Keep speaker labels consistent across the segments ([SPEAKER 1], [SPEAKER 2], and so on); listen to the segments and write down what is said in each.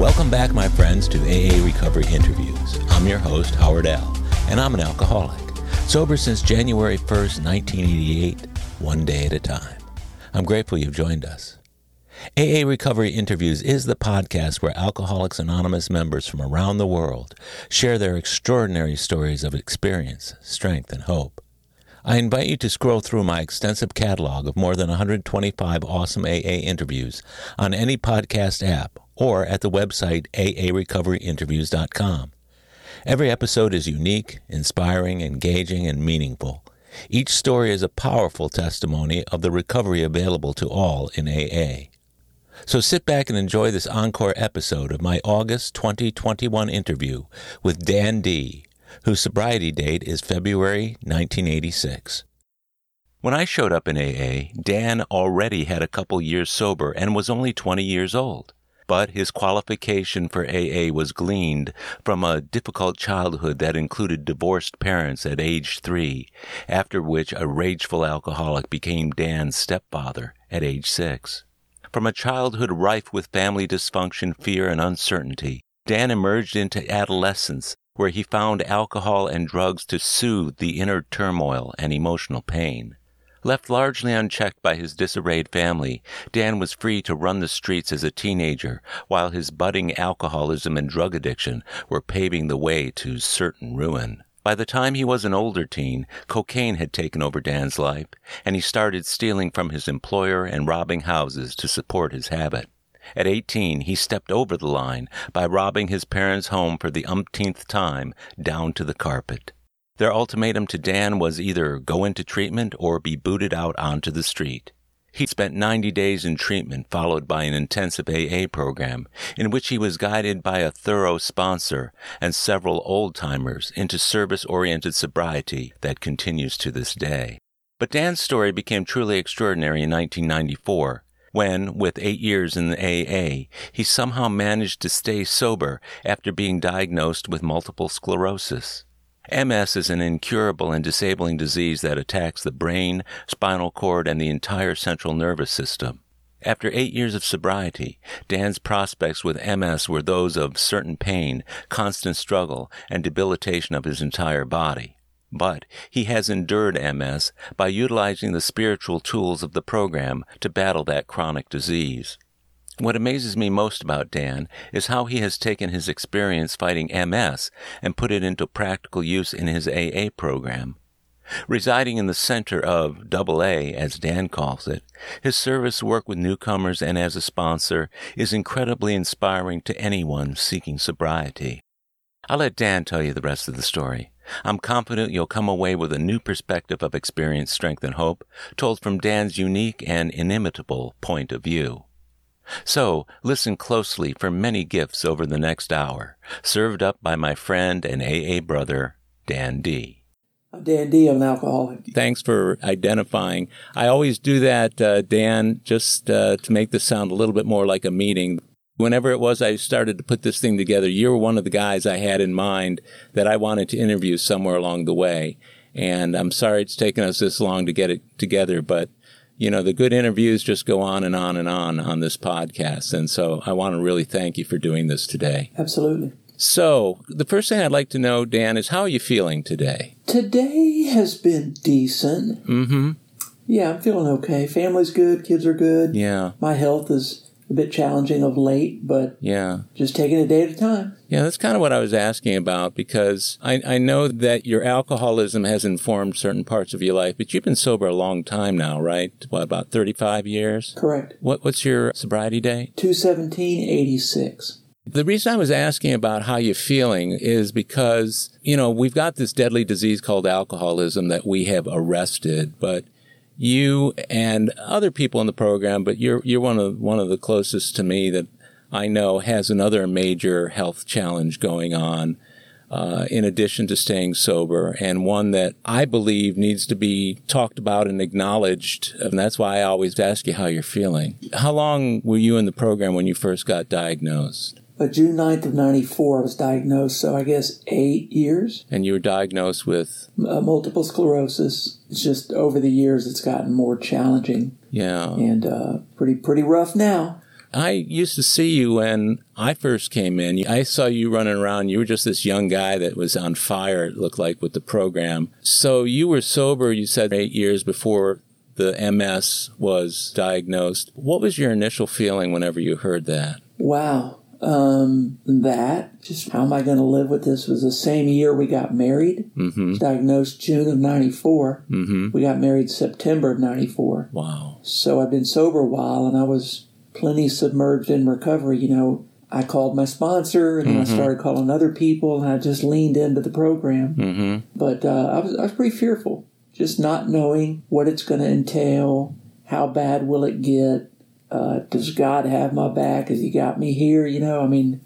[SPEAKER 1] Welcome back, my friends, to AA Recovery Interviews. I'm your host, Howard L., and I'm an alcoholic. Sober since January 1st, 1988, one day at a time. I'm grateful you've joined us. AA Recovery Interviews is the podcast where Alcoholics Anonymous members from around the world share their extraordinary stories of experience, strength, and hope. I invite you to scroll through my extensive catalog of more than 125 awesome AA interviews on any podcast app or at the website aarecoveryinterviews.com. Every episode is unique, inspiring, engaging, and meaningful. Each story is a powerful testimony of the recovery available to all in AA. So sit back and enjoy this encore episode of my August 2021 interview with Dan D., whose sobriety date is February 1986. When I showed up in AA, Dan already had a couple years sober and was only 20 years old. But his qualification for AA was gleaned from a difficult childhood that included divorced parents at age three, after which a rageful alcoholic became Dan's stepfather at age six. From a childhood rife with family dysfunction, fear, and uncertainty, Dan emerged into adolescence where he found alcohol and drugs to soothe the inner turmoil and emotional pain. Left largely unchecked by his disarrayed family, Dan was free to run the streets as a teenager, while his budding alcoholism and drug addiction were paving the way to certain ruin. By the time he was an older teen, cocaine had taken over Dan's life, and he started stealing from his employer and robbing houses to support his habit. At 18, he stepped over the line by robbing his parents' home for the umpteenth time down to the carpet. Their ultimatum to Dan was either go into treatment or be booted out onto the street. He spent 90 days in treatment, followed by an intensive AA program, in which he was guided by a thorough sponsor and several old timers into service oriented sobriety that continues to this day. But Dan's story became truly extraordinary in 1994 when, with eight years in the AA, he somehow managed to stay sober after being diagnosed with multiple sclerosis. MS is an incurable and disabling disease that attacks the brain, spinal cord, and the entire central nervous system. After eight years of sobriety, Dan's prospects with MS were those of certain pain, constant struggle, and debilitation of his entire body. But he has endured MS by utilizing the spiritual tools of the program to battle that chronic disease. What amazes me most about Dan is how he has taken his experience fighting MS and put it into practical use in his AA program. Residing in the center of AA, as Dan calls it, his service work with newcomers and as a sponsor is incredibly inspiring to anyone seeking sobriety. I'll let Dan tell you the rest of the story. I'm confident you'll come away with a new perspective of experience, strength, and hope, told from Dan's unique and inimitable point of view. So, listen closely for many gifts over the next hour, served up by my friend and AA brother, Dan D.
[SPEAKER 2] I'm Dan D. I'm an alcoholic.
[SPEAKER 1] Thanks for identifying. I always do that, uh, Dan, just uh, to make this sound a little bit more like a meeting whenever it was I started to put this thing together, you were one of the guys I had in mind that I wanted to interview somewhere along the way. And I'm sorry it's taken us this long to get it together, but you know, the good interviews just go on and on and on on this podcast. And so I want to really thank you for doing this today.
[SPEAKER 2] Absolutely.
[SPEAKER 1] So, the first thing I'd like to know, Dan, is how are you feeling today?
[SPEAKER 2] Today has been decent.
[SPEAKER 1] Mm hmm.
[SPEAKER 2] Yeah, I'm feeling okay. Family's good, kids are good.
[SPEAKER 1] Yeah.
[SPEAKER 2] My health is a bit challenging of late, but
[SPEAKER 1] yeah,
[SPEAKER 2] just taking a day at a time.
[SPEAKER 1] Yeah, that's kind of what I was asking about because I, I know that your alcoholism has informed certain parts of your life, but you've been sober a long time now, right? What, about 35 years?
[SPEAKER 2] Correct.
[SPEAKER 1] What, what's your sobriety day?
[SPEAKER 2] 21786.
[SPEAKER 1] The reason I was asking about how you're feeling is because, you know, we've got this deadly disease called alcoholism that we have arrested, but you and other people in the program, but you're you're one of one of the closest to me that I know has another major health challenge going on. Uh, in addition to staying sober, and one that I believe needs to be talked about and acknowledged. And that's why I always ask you how you're feeling. How long were you in the program when you first got diagnosed?
[SPEAKER 2] But June 9th of 94, I was diagnosed, so I guess eight years.
[SPEAKER 1] And you were diagnosed with?
[SPEAKER 2] Uh, multiple sclerosis. It's just over the years, it's gotten more challenging.
[SPEAKER 1] Yeah.
[SPEAKER 2] And uh, pretty, pretty rough now.
[SPEAKER 1] I used to see you when I first came in. I saw you running around. You were just this young guy that was on fire, it looked like, with the program. So you were sober, you said, eight years before the MS was diagnosed. What was your initial feeling whenever you heard that?
[SPEAKER 2] Wow. Um, that, just how am I going to live with this, was the same year we got married.
[SPEAKER 1] Mm-hmm.
[SPEAKER 2] Diagnosed June of 94.
[SPEAKER 1] Mm-hmm.
[SPEAKER 2] We got married September of 94.
[SPEAKER 1] Wow.
[SPEAKER 2] So I've been sober a while and I was plenty submerged in recovery. You know, I called my sponsor and then I started calling other people and I just leaned into the program.
[SPEAKER 1] Mm-hmm.
[SPEAKER 2] But uh, I, was, I was pretty fearful, just not knowing what it's going to entail. How bad will it get? Uh, does God have my back? Has He got me here? You know, I mean,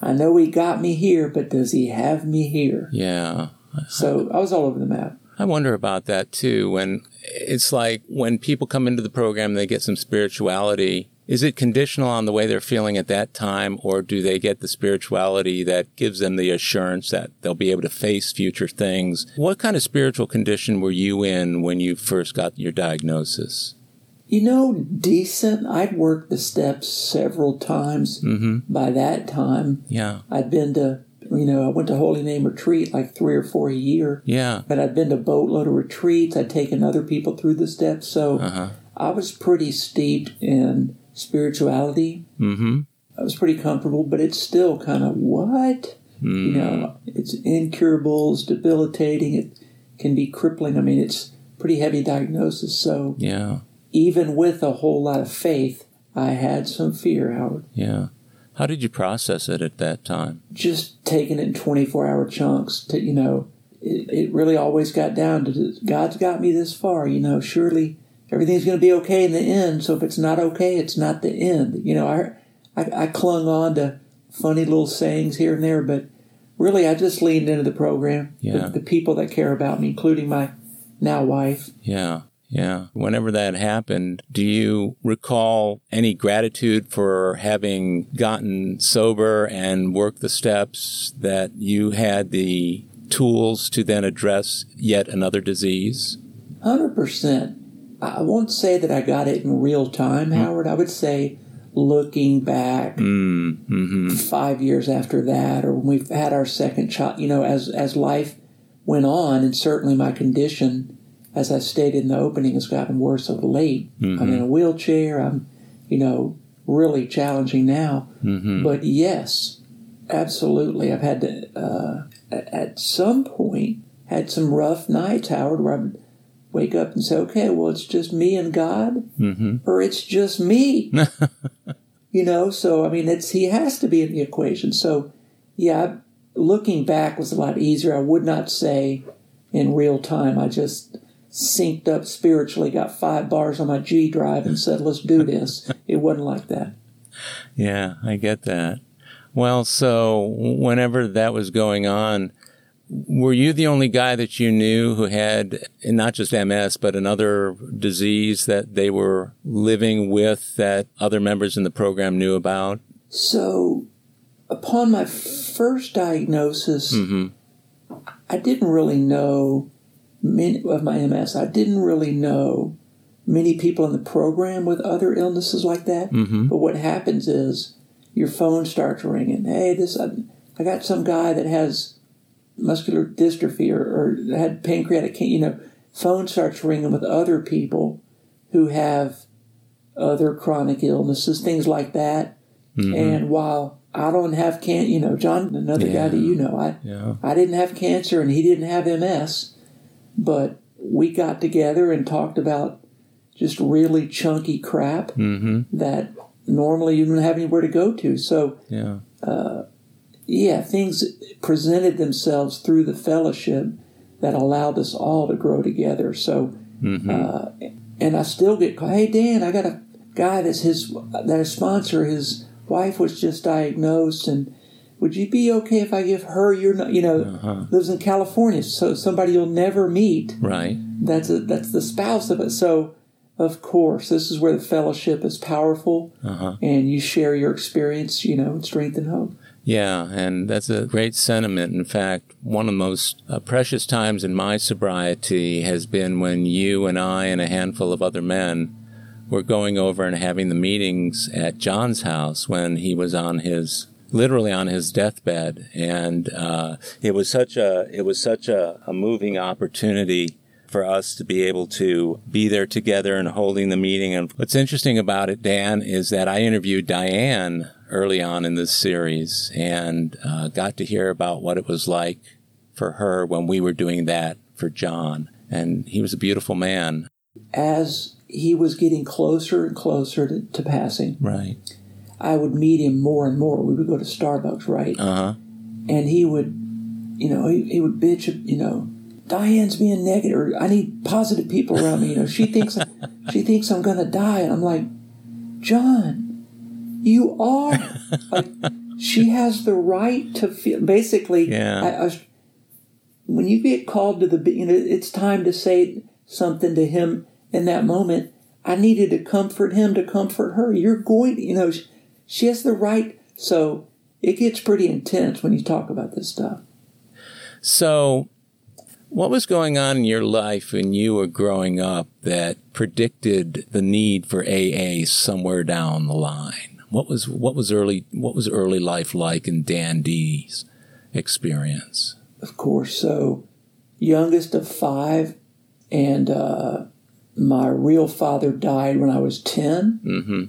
[SPEAKER 2] I know He got me here, but does He have me here?
[SPEAKER 1] Yeah.
[SPEAKER 2] So I was all over the map.
[SPEAKER 1] I wonder about that too. When it's like when people come into the program, they get some spirituality. Is it conditional on the way they're feeling at that time, or do they get the spirituality that gives them the assurance that they'll be able to face future things? What kind of spiritual condition were you in when you first got your diagnosis?
[SPEAKER 2] You know, decent. I'd worked the steps several times.
[SPEAKER 1] Mm-hmm.
[SPEAKER 2] By that time,
[SPEAKER 1] Yeah.
[SPEAKER 2] I'd been to, you know, I went to Holy Name Retreat like three or four a year.
[SPEAKER 1] Yeah.
[SPEAKER 2] But I'd been to boatload of retreats. I'd taken other people through the steps. So
[SPEAKER 1] Uh-huh.
[SPEAKER 2] I was pretty steeped in spirituality.
[SPEAKER 1] Mm-hmm.
[SPEAKER 2] I was pretty comfortable, but it's still kind of what?
[SPEAKER 1] Mm.
[SPEAKER 2] You know, it's incurable, it's debilitating, it can be crippling. I mean, it's pretty heavy diagnosis. So
[SPEAKER 1] Yeah.
[SPEAKER 2] Even with a whole lot of faith, I had some fear, Howard.
[SPEAKER 1] Yeah. How did you process it at that time?
[SPEAKER 2] Just taking it in 24 hour chunks to, you know, it, it really always got down to God's got me this far, you know, surely everything's going to be okay in the end. So if it's not okay, it's not the end. You know, I, I, I clung on to funny little sayings here and there, but really I just leaned into the program.
[SPEAKER 1] Yeah.
[SPEAKER 2] The, the people that care about me, including my now wife.
[SPEAKER 1] Yeah. Yeah. Whenever that happened, do you recall any gratitude for having gotten sober and worked the steps that you had the tools to then address yet another disease?
[SPEAKER 2] Hundred percent. I won't say that I got it in real time, Howard. I would say looking back
[SPEAKER 1] Mm, hmm
[SPEAKER 2] five years after that, or when we've had our second child, you know, as as life went on, and certainly my condition, as I stated in the opening, has gotten worse of late. I'm in a wheelchair. I'm, you know, really challenging now.
[SPEAKER 1] hmm
[SPEAKER 2] But yes, absolutely, I've had to uh, at- at some point had some rough nights, Howard, where I would wake up and say, "Okay, well, it's just me and God."
[SPEAKER 1] hmm
[SPEAKER 2] or it's just me. you know, so I mean, it's he has to be in the equation. So, yeah, looking back was a lot easier. I would not say in real time. I just synced up spiritually, got five bars on my G drive, and said, "Let's do this." it wasn't like that.
[SPEAKER 1] Yeah, I get that. Well, so whenever that was going on, were you the only guy that you knew who had not just MS, but another disease that they were living with that other members in the program knew about?
[SPEAKER 2] So, upon my first diagnosis,
[SPEAKER 1] hmm
[SPEAKER 2] I didn't really know many of my MS. I didn't really know many people in the program with other illnesses like that.
[SPEAKER 1] hmm
[SPEAKER 2] But what happens is your phone starts ringing. Hey, this I, I got some guy that has muscular dystrophy or, or had pancreatic cancer. You know, phone starts ringing with other people who have other chronic illnesses, things like that.
[SPEAKER 1] hmm
[SPEAKER 2] And while I don't have cancer, you know, John, another guy that you know, I
[SPEAKER 1] Yeah.
[SPEAKER 2] I didn't have cancer and he didn't have MS, but we got together and talked about just really chunky crap
[SPEAKER 1] hmm
[SPEAKER 2] that normally you don't have anywhere to go to. So,
[SPEAKER 1] Yeah.
[SPEAKER 2] yeah, things presented themselves through the fellowship that allowed us all to grow together. So,
[SPEAKER 1] hmm
[SPEAKER 2] uh, and I still get called, hey, Dan, I got a guy that's his, that a sponsor, his wife was just diagnosed and would you be okay if I give her your, nu-" you know,
[SPEAKER 1] Uh-huh.
[SPEAKER 2] lives in California, so somebody you'll never meet.
[SPEAKER 1] Right.
[SPEAKER 2] That's a, that's the spouse of it. So, of course, this is where the fellowship is powerful,
[SPEAKER 1] Uh-huh.
[SPEAKER 2] and you share your experience, you know, and strength and hope.
[SPEAKER 1] Yeah, and that's a great sentiment. In fact, one of the most uh, precious times in my sobriety has been when you and I and a handful of other men were going over and having the meetings at John's house when he was on his literally on his deathbed, and uh, it was such a it was such a, a moving opportunity for us to be able to be there together and holding the meeting. And what's interesting about it, Dan, is that I interviewed Diane early on in this series and uh, got to hear about what it was like for her when we were doing that for John. And he was a beautiful man.
[SPEAKER 2] As he was getting closer and closer to, to passing,
[SPEAKER 1] right,
[SPEAKER 2] I would meet him more and more. We would go to Starbucks, right?
[SPEAKER 1] Uh huh.
[SPEAKER 2] And he would, you know, he, he would bitch, you know, Diane's being negative, or I need positive people around me. You know, she thinks she thinks I'm gonna die, and I'm like, John, you are. like, she has the right to feel. Basically,
[SPEAKER 1] yeah.
[SPEAKER 2] I, I was, when you get called to the, you know, it's time to say something to him in that moment. I needed to comfort him to comfort her. You're going, you know, she, she has the right. So it gets pretty intense when you talk about this stuff.
[SPEAKER 1] So what was going on in your life when you were growing up that predicted the need for AA somewhere down the line? What was what was early what was early life like in Dan D's experience?
[SPEAKER 2] Of course, so youngest of five, and uh, my real father died when I was 10
[SPEAKER 1] mm-hmm.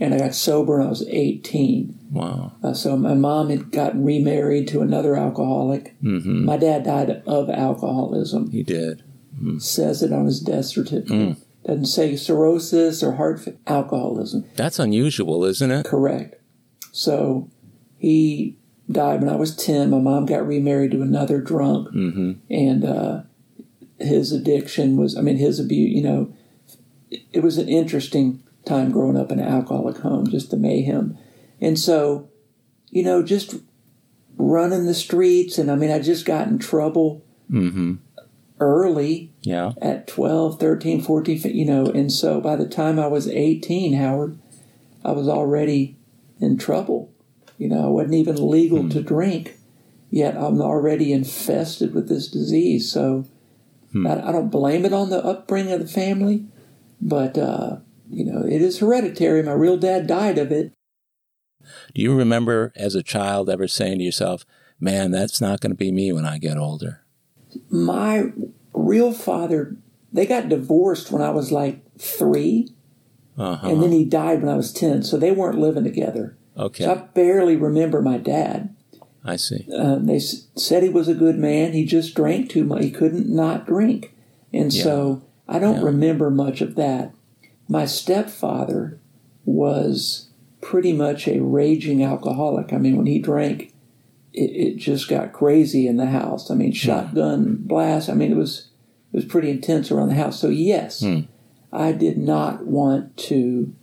[SPEAKER 2] And I got sober when I was eighteen.
[SPEAKER 1] Wow.
[SPEAKER 2] Uh, so my mom had gotten remarried to another alcoholic.
[SPEAKER 1] Mm-hmm.
[SPEAKER 2] My dad died of alcoholism.
[SPEAKER 1] He did.
[SPEAKER 2] Mm. Says it on his death certificate.
[SPEAKER 1] Mm.
[SPEAKER 2] Doesn't say cirrhosis or heart fa- alcoholism.
[SPEAKER 1] That's unusual, isn't it?
[SPEAKER 2] Correct. So he died when I was 10. My mom got remarried to another drunk.
[SPEAKER 1] Mm-hmm.
[SPEAKER 2] And uh, his addiction was, I mean, his abuse, you know, it was an interesting time growing up in an alcoholic home, just the mayhem. And so, you know, just running the streets. And I mean, I just got in trouble
[SPEAKER 1] mm-hmm.
[SPEAKER 2] early
[SPEAKER 1] Yeah.
[SPEAKER 2] at 12, 13, 14, you know. And so by the time I was 18, Howard, I was already in trouble. You know, I wasn't even legal to drink, yet I'm already infested with this disease. So I, I don't blame it on the upbringing of the family, but, uh, you know, it is hereditary. My real dad died of it.
[SPEAKER 1] Do you remember as a child ever saying to yourself, man, that's not going to be me when I get older?
[SPEAKER 2] My real father, they got divorced when I was like three,
[SPEAKER 1] Uh-huh.
[SPEAKER 2] and then he died when I was 10. So they weren't living together.
[SPEAKER 1] okay.
[SPEAKER 2] So I barely remember my dad.
[SPEAKER 1] I see.
[SPEAKER 2] Um, they s- said he was a good man. He just drank too much. He couldn't not drink. And so I don't
[SPEAKER 1] Yeah.
[SPEAKER 2] remember much of that. My stepfather was pretty much a raging alcoholic. I mean, when he drank, it, it just got crazy in the house. I mean, shotgun blast. I mean, it was it was pretty intense around the house. So yes,
[SPEAKER 1] Hmm.
[SPEAKER 2] I did not want to.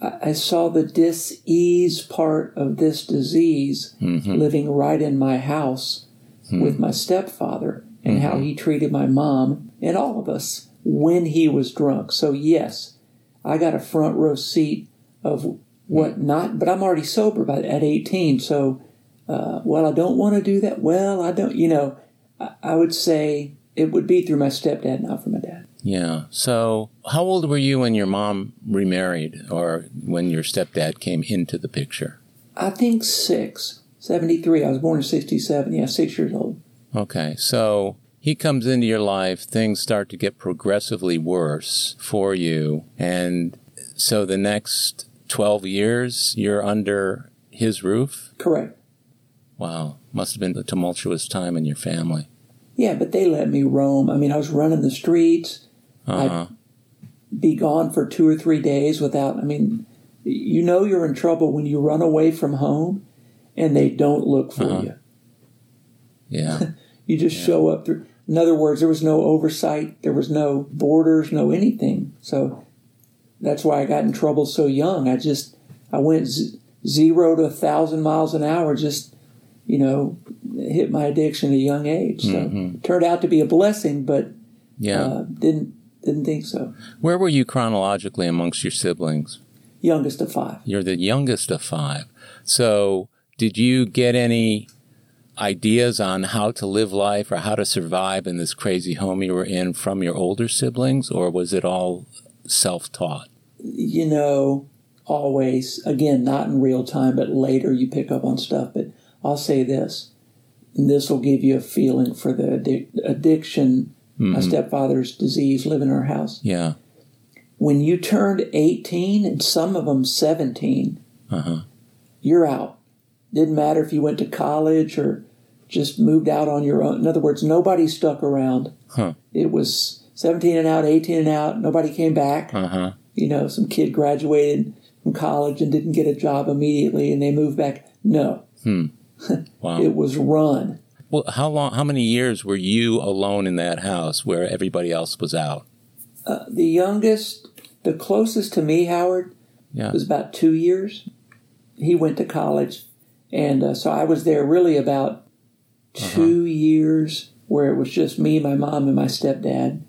[SPEAKER 2] I I saw the dis-ease part of this disease
[SPEAKER 1] Mm-hmm.
[SPEAKER 2] living right in my house with my stepfather and how he treated my mom and all of us when he was drunk. So yes, I got a front row seat of what not, but I'm already sober by at 18. So, uh, well, I don't want to do that. Well, I don't, you know, I, I would say it would be through my stepdad, not from my dad.
[SPEAKER 1] Yeah. So, how old were you when your mom remarried or when your stepdad came into the picture?
[SPEAKER 2] I think six, 73. I was born in 67. Yeah, six years old.
[SPEAKER 1] Okay. So, he comes into your life, things start to get progressively worse for you. And so, the next 12 years, you're under his roof?
[SPEAKER 2] Correct.
[SPEAKER 1] Wow. Must have been a tumultuous time in your family.
[SPEAKER 2] Yeah, but they let me roam. I mean, I was running the streets.
[SPEAKER 1] Uh-huh.
[SPEAKER 2] I'd be gone for two or three days without, I mean, you know you're in trouble when you run away from home and they don't look for
[SPEAKER 1] Uh-huh.
[SPEAKER 2] you.
[SPEAKER 1] Yeah.
[SPEAKER 2] You just show up through. In other words, there was no oversight, there was no borders, no anything. So that's why I got in trouble so young. I just, I went z- zero to a thousand miles an hour, just, you know, hit my addiction at a young age. So
[SPEAKER 1] Mhm.
[SPEAKER 2] it turned out to be a blessing, but
[SPEAKER 1] Yeah.
[SPEAKER 2] uh, didn't didn't think so.
[SPEAKER 1] Where were you chronologically amongst your siblings?
[SPEAKER 2] Youngest of five.
[SPEAKER 1] You're the youngest of five. So, did you get any ideas on how to live life or how to survive in this crazy home you were in from your older siblings, or was it all self taught?
[SPEAKER 2] you know, always, again, not in real time, but later you pick up on stuff. But I'll say this, and this will give you a feeling for the addic- addiction, my stepfather's disease, living in our house.
[SPEAKER 1] Yeah.
[SPEAKER 2] When you turned 18, and some of them 17,
[SPEAKER 1] Uh huh.
[SPEAKER 2] you're out. Didn't matter if you went to college or just moved out on your own. In other words, nobody stuck around.
[SPEAKER 1] Huh.
[SPEAKER 2] It was 17 and out, 18 and out. Nobody came back.
[SPEAKER 1] Uh huh.
[SPEAKER 2] You know, some kid graduated from college and didn't get a job immediately and they moved back. No,
[SPEAKER 1] Wow.
[SPEAKER 2] it was run.
[SPEAKER 1] well, how long? How many years were you alone in that house where everybody else was out?
[SPEAKER 2] Uh, the youngest, the closest to me, Howard,
[SPEAKER 1] Yeah.
[SPEAKER 2] was about two years. He went to college. And uh, so I was there really about 2 years where it was just me, my mom, and my stepdad.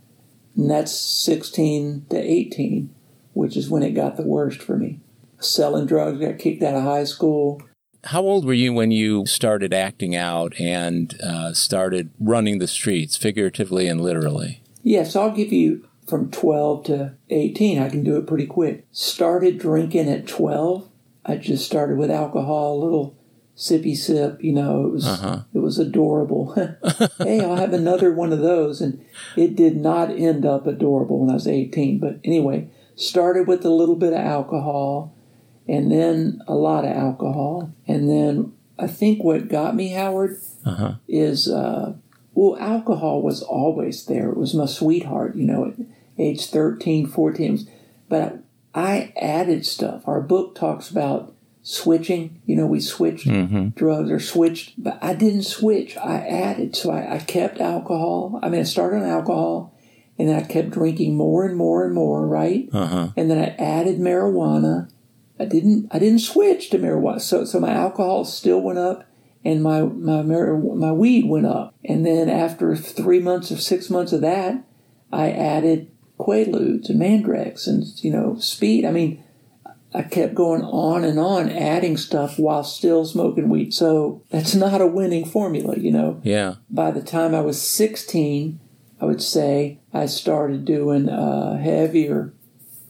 [SPEAKER 2] And that's 16 to 18, which is when it got the worst for me. Selling drugs, got kicked out of high school.
[SPEAKER 1] How old were you when you started acting out and uh, started running the streets, figuratively and literally?
[SPEAKER 2] Yes, I'll give you from 12 to 18. I can do it pretty quick. Started drinking at 12. I just started with alcohol, a little sippy sip. You know, it was
[SPEAKER 1] Uh-huh.
[SPEAKER 2] it was adorable. hey, I'll have another one of those, and it did not end up adorable when I was 18. But anyway, started with a little bit of alcohol, and then a lot of alcohol, and then I think what got me, Howard,
[SPEAKER 1] Uh huh.
[SPEAKER 2] is uh, well alcohol was always there it was my sweetheart you know at age 13 14 but i added stuff our book talks about switching you know we switched drugs or switched but i didn't switch i added so I, I kept alcohol i mean i started on alcohol and then i kept drinking more and more and more right
[SPEAKER 1] Uh huh.
[SPEAKER 2] and then I added marijuana. I didn't I didn't switch to marijuana, so so my alcohol still went up, and my my mar- my weed went up. And then after three months or six months of that, I added Quaaludes and Mandrax and you know speed. I mean, I kept going on and on, adding stuff while still smoking weed. So that's not a winning formula, you know
[SPEAKER 1] Yeah.
[SPEAKER 2] by the time I was 16, I would say I started doing uh, heavier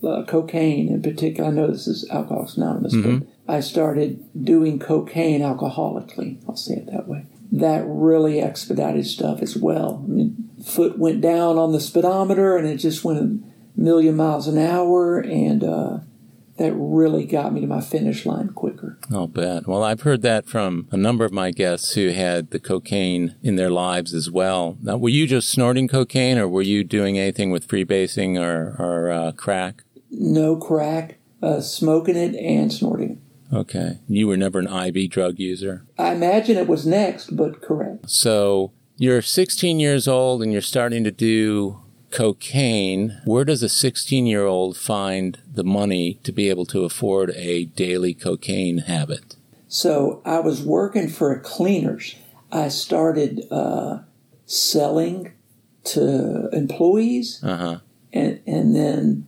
[SPEAKER 2] uh, cocaine in particular. I know this is Alcoholics Anonymous, but I started doing cocaine alcoholically. I'll say it that way. That really expedited stuff as well. I mean, foot went down on the speedometer and it just went a million miles an hour, and uh, that really got me to my finish line quicker.
[SPEAKER 1] I'll bet. Well, I've heard that from a number of my guests who had the cocaine in their lives as well. Now, were you just snorting cocaine, or were you doing anything with freebasing or, or uh, crack?
[SPEAKER 2] No crack, uh, smoking it and snorting it.
[SPEAKER 1] Okay. You were never an IV drug user.
[SPEAKER 2] I imagine it was next, but correct.
[SPEAKER 1] So you're 16 years old and you're starting to do cocaine. Where does a 16 year old find the money to be able to afford a daily cocaine habit?
[SPEAKER 2] So I was working for a cleaners. I started uh, selling to employees,
[SPEAKER 1] Uh huh.
[SPEAKER 2] and and then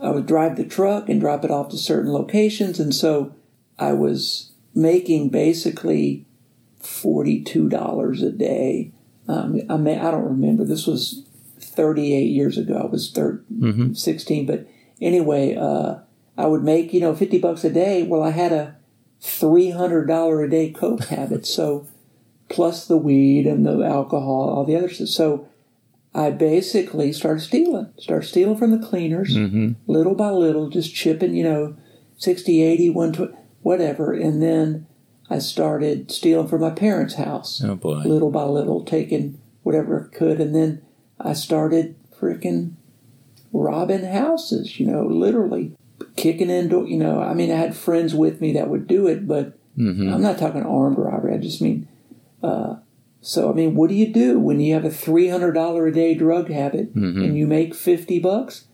[SPEAKER 2] I would drive the truck and drop it off to certain locations, and so I was making basically forty two dollars a day. Um, I may I don't remember. This was thirty eight years ago. I was thir- 16, but anyway, uh, I would make you know fifty bucks a day. Well, I had a three hundred dollar a day coke habit, so plus the weed and the alcohol, all the other stuff. So I basically started stealing, started stealing from the cleaners, little by little, just chipping, you know, 60, 80, 120, whatever. And then I started stealing from my parents' house,
[SPEAKER 1] Oh boy.
[SPEAKER 2] little by little, taking whatever I could. And then I started freaking robbing houses, you know, literally kicking in door. You know, I mean, I had friends with me that would do it, but I'm not talking armed robbery. I just mean, uh, so I mean, what do you do when you have a three hundred dollar a day drug habit and you make fifty bucks?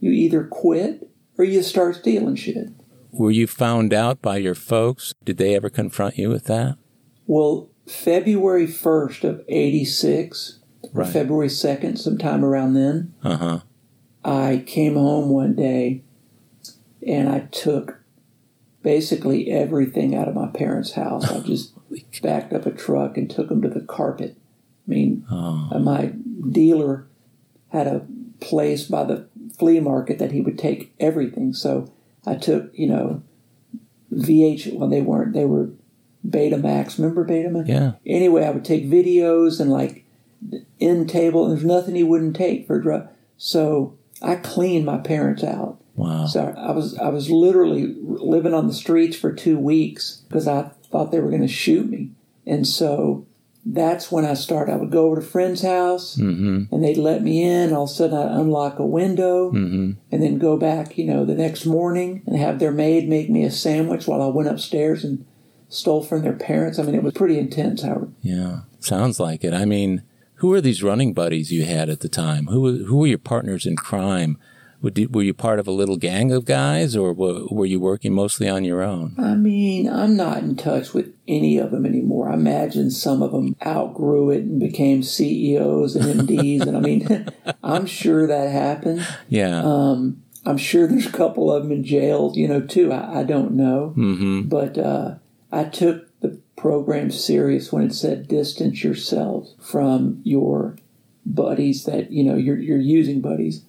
[SPEAKER 2] You either quit or you start stealing shit.
[SPEAKER 1] Were you found out by your folks? Did they ever confront you with that?
[SPEAKER 2] Well, February first of eighty six,
[SPEAKER 1] Right.
[SPEAKER 2] February second, sometime around then.
[SPEAKER 1] Uh huh.
[SPEAKER 2] I came home one day and I took basically everything out of my parents' house. I just backed up a truck and took them to the carpet. I mean,
[SPEAKER 1] Oh.
[SPEAKER 2] uh, my dealer had a place by the flea market that he would take everything. So I took, you know, VH. Well, they weren't. They were Betamax. Remember Betamax?
[SPEAKER 1] Yeah.
[SPEAKER 2] Anyway, I would take videos and like end table. There's nothing he wouldn't take for drug. So I cleaned my parents out.
[SPEAKER 1] Wow.
[SPEAKER 2] So I was I was literally living on the streets for two weeks because I thought they were going to shoot me, and so that's when I started. I would go over to friend's house,
[SPEAKER 1] Mm-hmm.
[SPEAKER 2] and they'd let me in. All of a sudden, I'd unlock a window,
[SPEAKER 1] Mm-hmm.
[SPEAKER 2] and then go back, you know, the next morning and have their maid make me a sandwich while I went upstairs and stole from their parents. I mean, it was pretty intense, Howard.
[SPEAKER 1] Yeah. Sounds like it. I mean, who were these running buddies you had at the time? Who were- who were your partners in crime? Were you part of a little gang of guys, or were were you working mostly on your own?
[SPEAKER 2] I mean, I'm not in touch with any of them anymore. I imagine some of them outgrew it and became CEOs and MDs. and I mean, I'm sure that happened.
[SPEAKER 1] Yeah.
[SPEAKER 2] Um, I'm sure there's a couple of them in jail, you know, too. I, I don't know.
[SPEAKER 1] mm-hmm.
[SPEAKER 2] But uh, I took program serious when it said distance yourself from your buddies that, you know, you're, you're using buddies.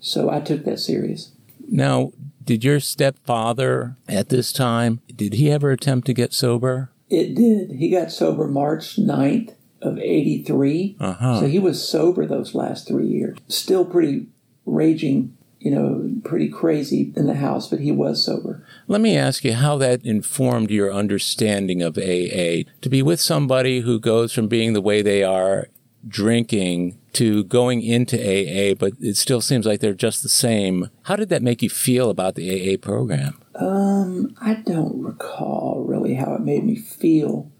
[SPEAKER 2] So I took that serious.
[SPEAKER 1] Now, did your stepfather at this time did he ever attempt to get sober?
[SPEAKER 2] It did. He got sober March 9th of 83.
[SPEAKER 1] Uh huh.
[SPEAKER 2] So he was sober those last three years. Still pretty raging, you know, pretty crazy in the house, but he was sober.
[SPEAKER 1] Let me ask you how that informed your understanding of AA. To be with somebody who goes from being the way they are, drinking, to going into AA, but it still seems like they're just the same. How did that make you feel about the AA program?
[SPEAKER 2] Um, I don't recall really how it made me feel.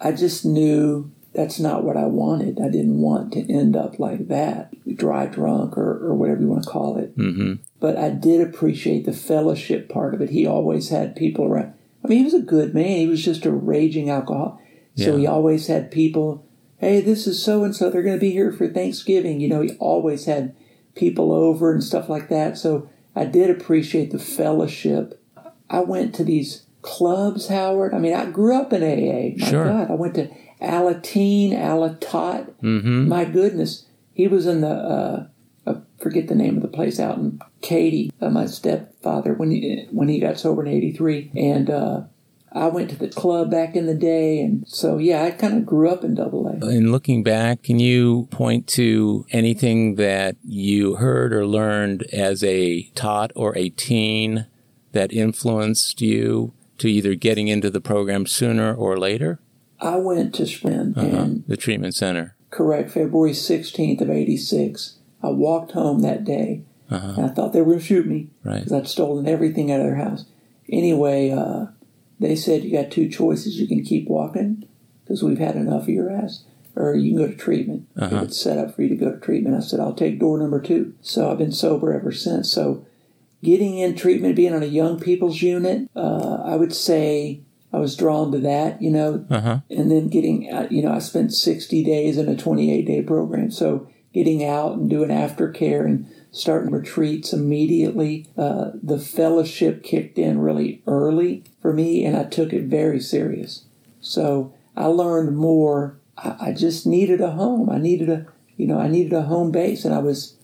[SPEAKER 2] I just knew that's not what I wanted. I didn't want to end up like that, dry drunk or, or whatever you want to call it.
[SPEAKER 1] Mm-hmm.
[SPEAKER 2] But I did appreciate the fellowship part of it. He always had people around. I mean, he was a good man. He was just a raging alcoholic. So
[SPEAKER 1] Yeah.
[SPEAKER 2] he always had people, hey, this is so and so. They're going to be here for Thanksgiving. You know, he always had people over and stuff like that. So I did appreciate the fellowship. I went to these clubs, Howard. I mean, I grew up in AA. My
[SPEAKER 1] Sure.
[SPEAKER 2] God, I went to Alateen, Alatot.
[SPEAKER 1] Mm-hmm.
[SPEAKER 2] My goodness, he was in the uh, I forget the name of the place out in Katy. Uh, my stepfather when he when he got sober in '83, and uh, I went to the club back in the day, and so yeah, I kind of grew up in Double A.
[SPEAKER 1] In looking back, can you point to anything that you heard or learned as a tot or a teen that influenced you to either getting into the program sooner or later?
[SPEAKER 2] I went to Sprint
[SPEAKER 1] Uh-huh.
[SPEAKER 2] and
[SPEAKER 1] The treatment center.
[SPEAKER 2] correct February 16th of '86. I walked home that day,
[SPEAKER 1] Uh-huh.
[SPEAKER 2] and I thought they were going to shoot me.
[SPEAKER 1] Right.
[SPEAKER 2] because I'd stolen everything out of their house. Anyway, uh, they said you got two choices. You can keep walking because we've had enough of your ass, or you can go to treatment.
[SPEAKER 1] Uh-huh.
[SPEAKER 2] It's set up for you to go to treatment. I said, I'll take door number two. So I've been sober ever since. So getting in treatment, being on a young people's unit, uh, I would say I was drawn to that, you know,
[SPEAKER 1] Uh huh.
[SPEAKER 2] and then getting uh, you know i spent 60 days in a 28 day program. So getting out and doing aftercare and starting retreats immediately uh, the fellowship kicked in really early for me and i took it very serious. So i learned more. I, I just needed a home. I needed a you know i needed a home base and i was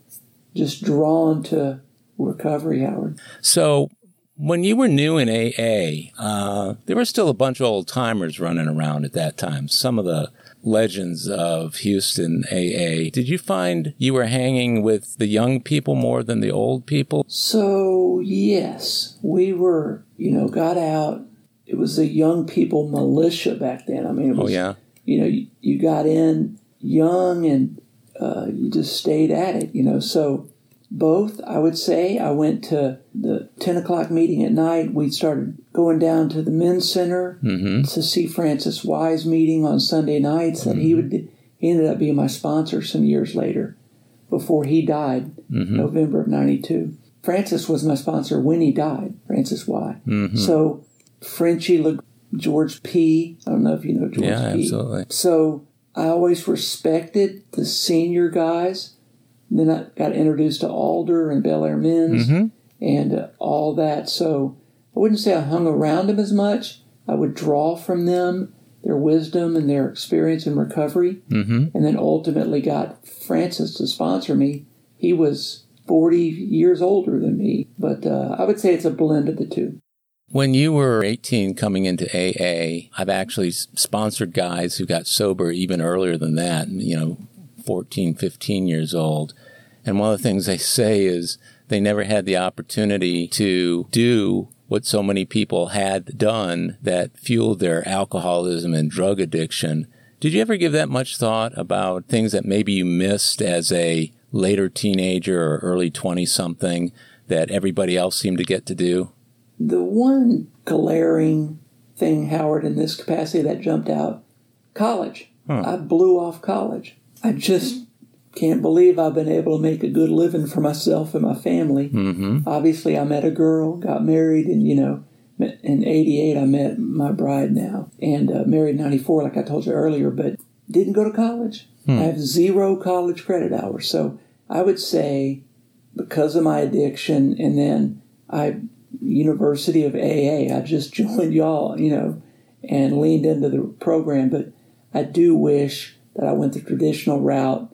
[SPEAKER 2] just drawn to recovery howard
[SPEAKER 1] So when you were new in AA, uh, there were still a bunch of old timers running around at that time. Some of the legends of Houston AA. Did you find you were hanging with the young people more than the old people?
[SPEAKER 2] So, yes, we were, you know, got out. It was a young people militia back then. I mean, it
[SPEAKER 1] Oh yeah.
[SPEAKER 2] you know, you, you got in young and uh, you just stayed at it, you know. So, both, I would say, I went to the 10 o'clock meeting at night. We started going down to the men's center
[SPEAKER 1] Mm-hmm.
[SPEAKER 2] to see Francis Y's meeting on Sunday nights. And he would, he ended up being my sponsor some years later before he died,
[SPEAKER 1] Mm-hmm.
[SPEAKER 2] November of 92. Francis was my sponsor when he died, Francis Y.
[SPEAKER 1] Mm-hmm.
[SPEAKER 2] So, Frenchie, Le- George P. I don't know if you know George
[SPEAKER 1] Yeah,
[SPEAKER 2] P.
[SPEAKER 1] absolutely.
[SPEAKER 2] So, I always respected the senior guys. And then I got introduced to Alder and Bel Air Men's
[SPEAKER 1] Mm-hmm.
[SPEAKER 2] and uh, all that. So I wouldn't say I hung around them as much. I would draw from them their wisdom and their experience in recovery,
[SPEAKER 1] Mm-hmm.
[SPEAKER 2] and then ultimately got Francis to sponsor me. He was 40 years older than me. But uh, I would say it's a blend of the two.
[SPEAKER 1] When you were 18 coming into AA, I've actually sponsored guys who got sober even earlier than that, you know, 14, 15 years old. And one of the things they say is they never had the opportunity to do what so many people had done that fueled their alcoholism and drug addiction. Did you ever give that much thought about things that maybe you missed as a later teenager or early 20 something that everybody else seemed to get to do?
[SPEAKER 2] The one glaring thing, Howard, in this capacity that jumped out college. Huh. I blew off college. I just can't believe I've been able to make a good living for myself and my family. Mm-hmm. Obviously, I met a girl, got married, and you know, in '88 I met my bride now, and uh, married '94, like I told you earlier, but didn't go to college. Hmm. I have zero college credit hours, so I would say because of my addiction, and then I University of AA, I just joined y'all, you know, and leaned into the program, but I do wish that I went the traditional route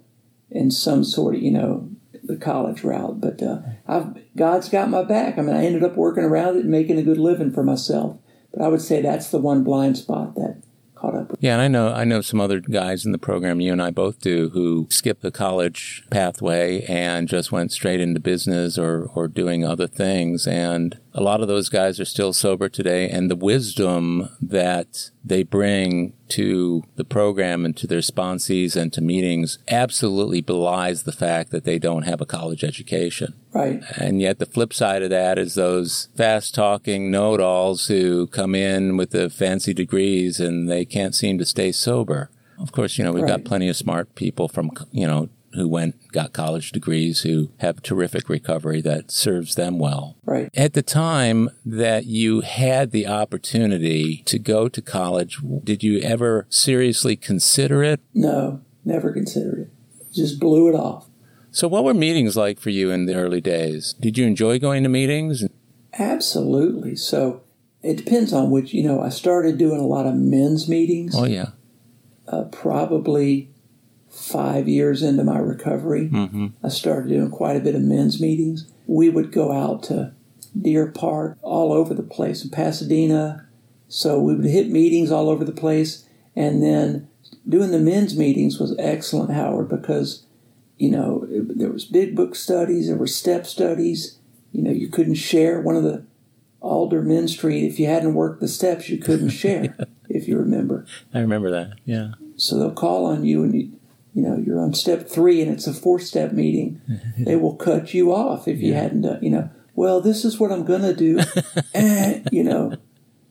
[SPEAKER 2] in some sort of, you know, the college route. But uh, I've God's got my back. I mean, I ended up working around it and making a good living for myself. But I would say that's the one blind spot that caught up.
[SPEAKER 1] Yeah, and I know I know some other guys in the program you and I both do who skipped the college pathway and just went straight into business or or doing other things and a lot of those guys are still sober today and the wisdom that they bring to the program and to their sponsees and to meetings absolutely belies the fact that they don't have a college education.
[SPEAKER 2] Right.
[SPEAKER 1] And yet the flip side of that is those fast talking know it alls who come in with the fancy degrees and they can't seem to stay sober. Of course, you know, we've right. got plenty of smart people from, you know, who went got college degrees who have terrific recovery that serves them well.
[SPEAKER 2] Right.
[SPEAKER 1] At the time that you had the opportunity to go to college, did you ever seriously consider it?
[SPEAKER 2] No, never considered it. Just blew it off.
[SPEAKER 1] So what were meetings like for you in the early days? Did you enjoy going to meetings?
[SPEAKER 2] Absolutely. So it depends on which, you know, I started doing a lot of men's meetings.
[SPEAKER 1] Oh yeah.
[SPEAKER 2] Uh, probably five years into my recovery, mm-hmm. I started doing quite a bit of men's meetings. We would go out to Deer Park, all over the place in Pasadena. So we would hit meetings all over the place. And then doing the men's meetings was excellent, Howard, because, you know, it, there was big book studies, there were step studies. You know, you couldn't share one of the Alder Men's Street. If you hadn't worked the steps, you couldn't share, if you remember.
[SPEAKER 1] I remember that, yeah.
[SPEAKER 2] So they'll call on you and you, you know, you're on step three and it's a four step meeting, they will cut you off if you yeah. hadn't done, you know, well, this is what I'm going to do. and, you know,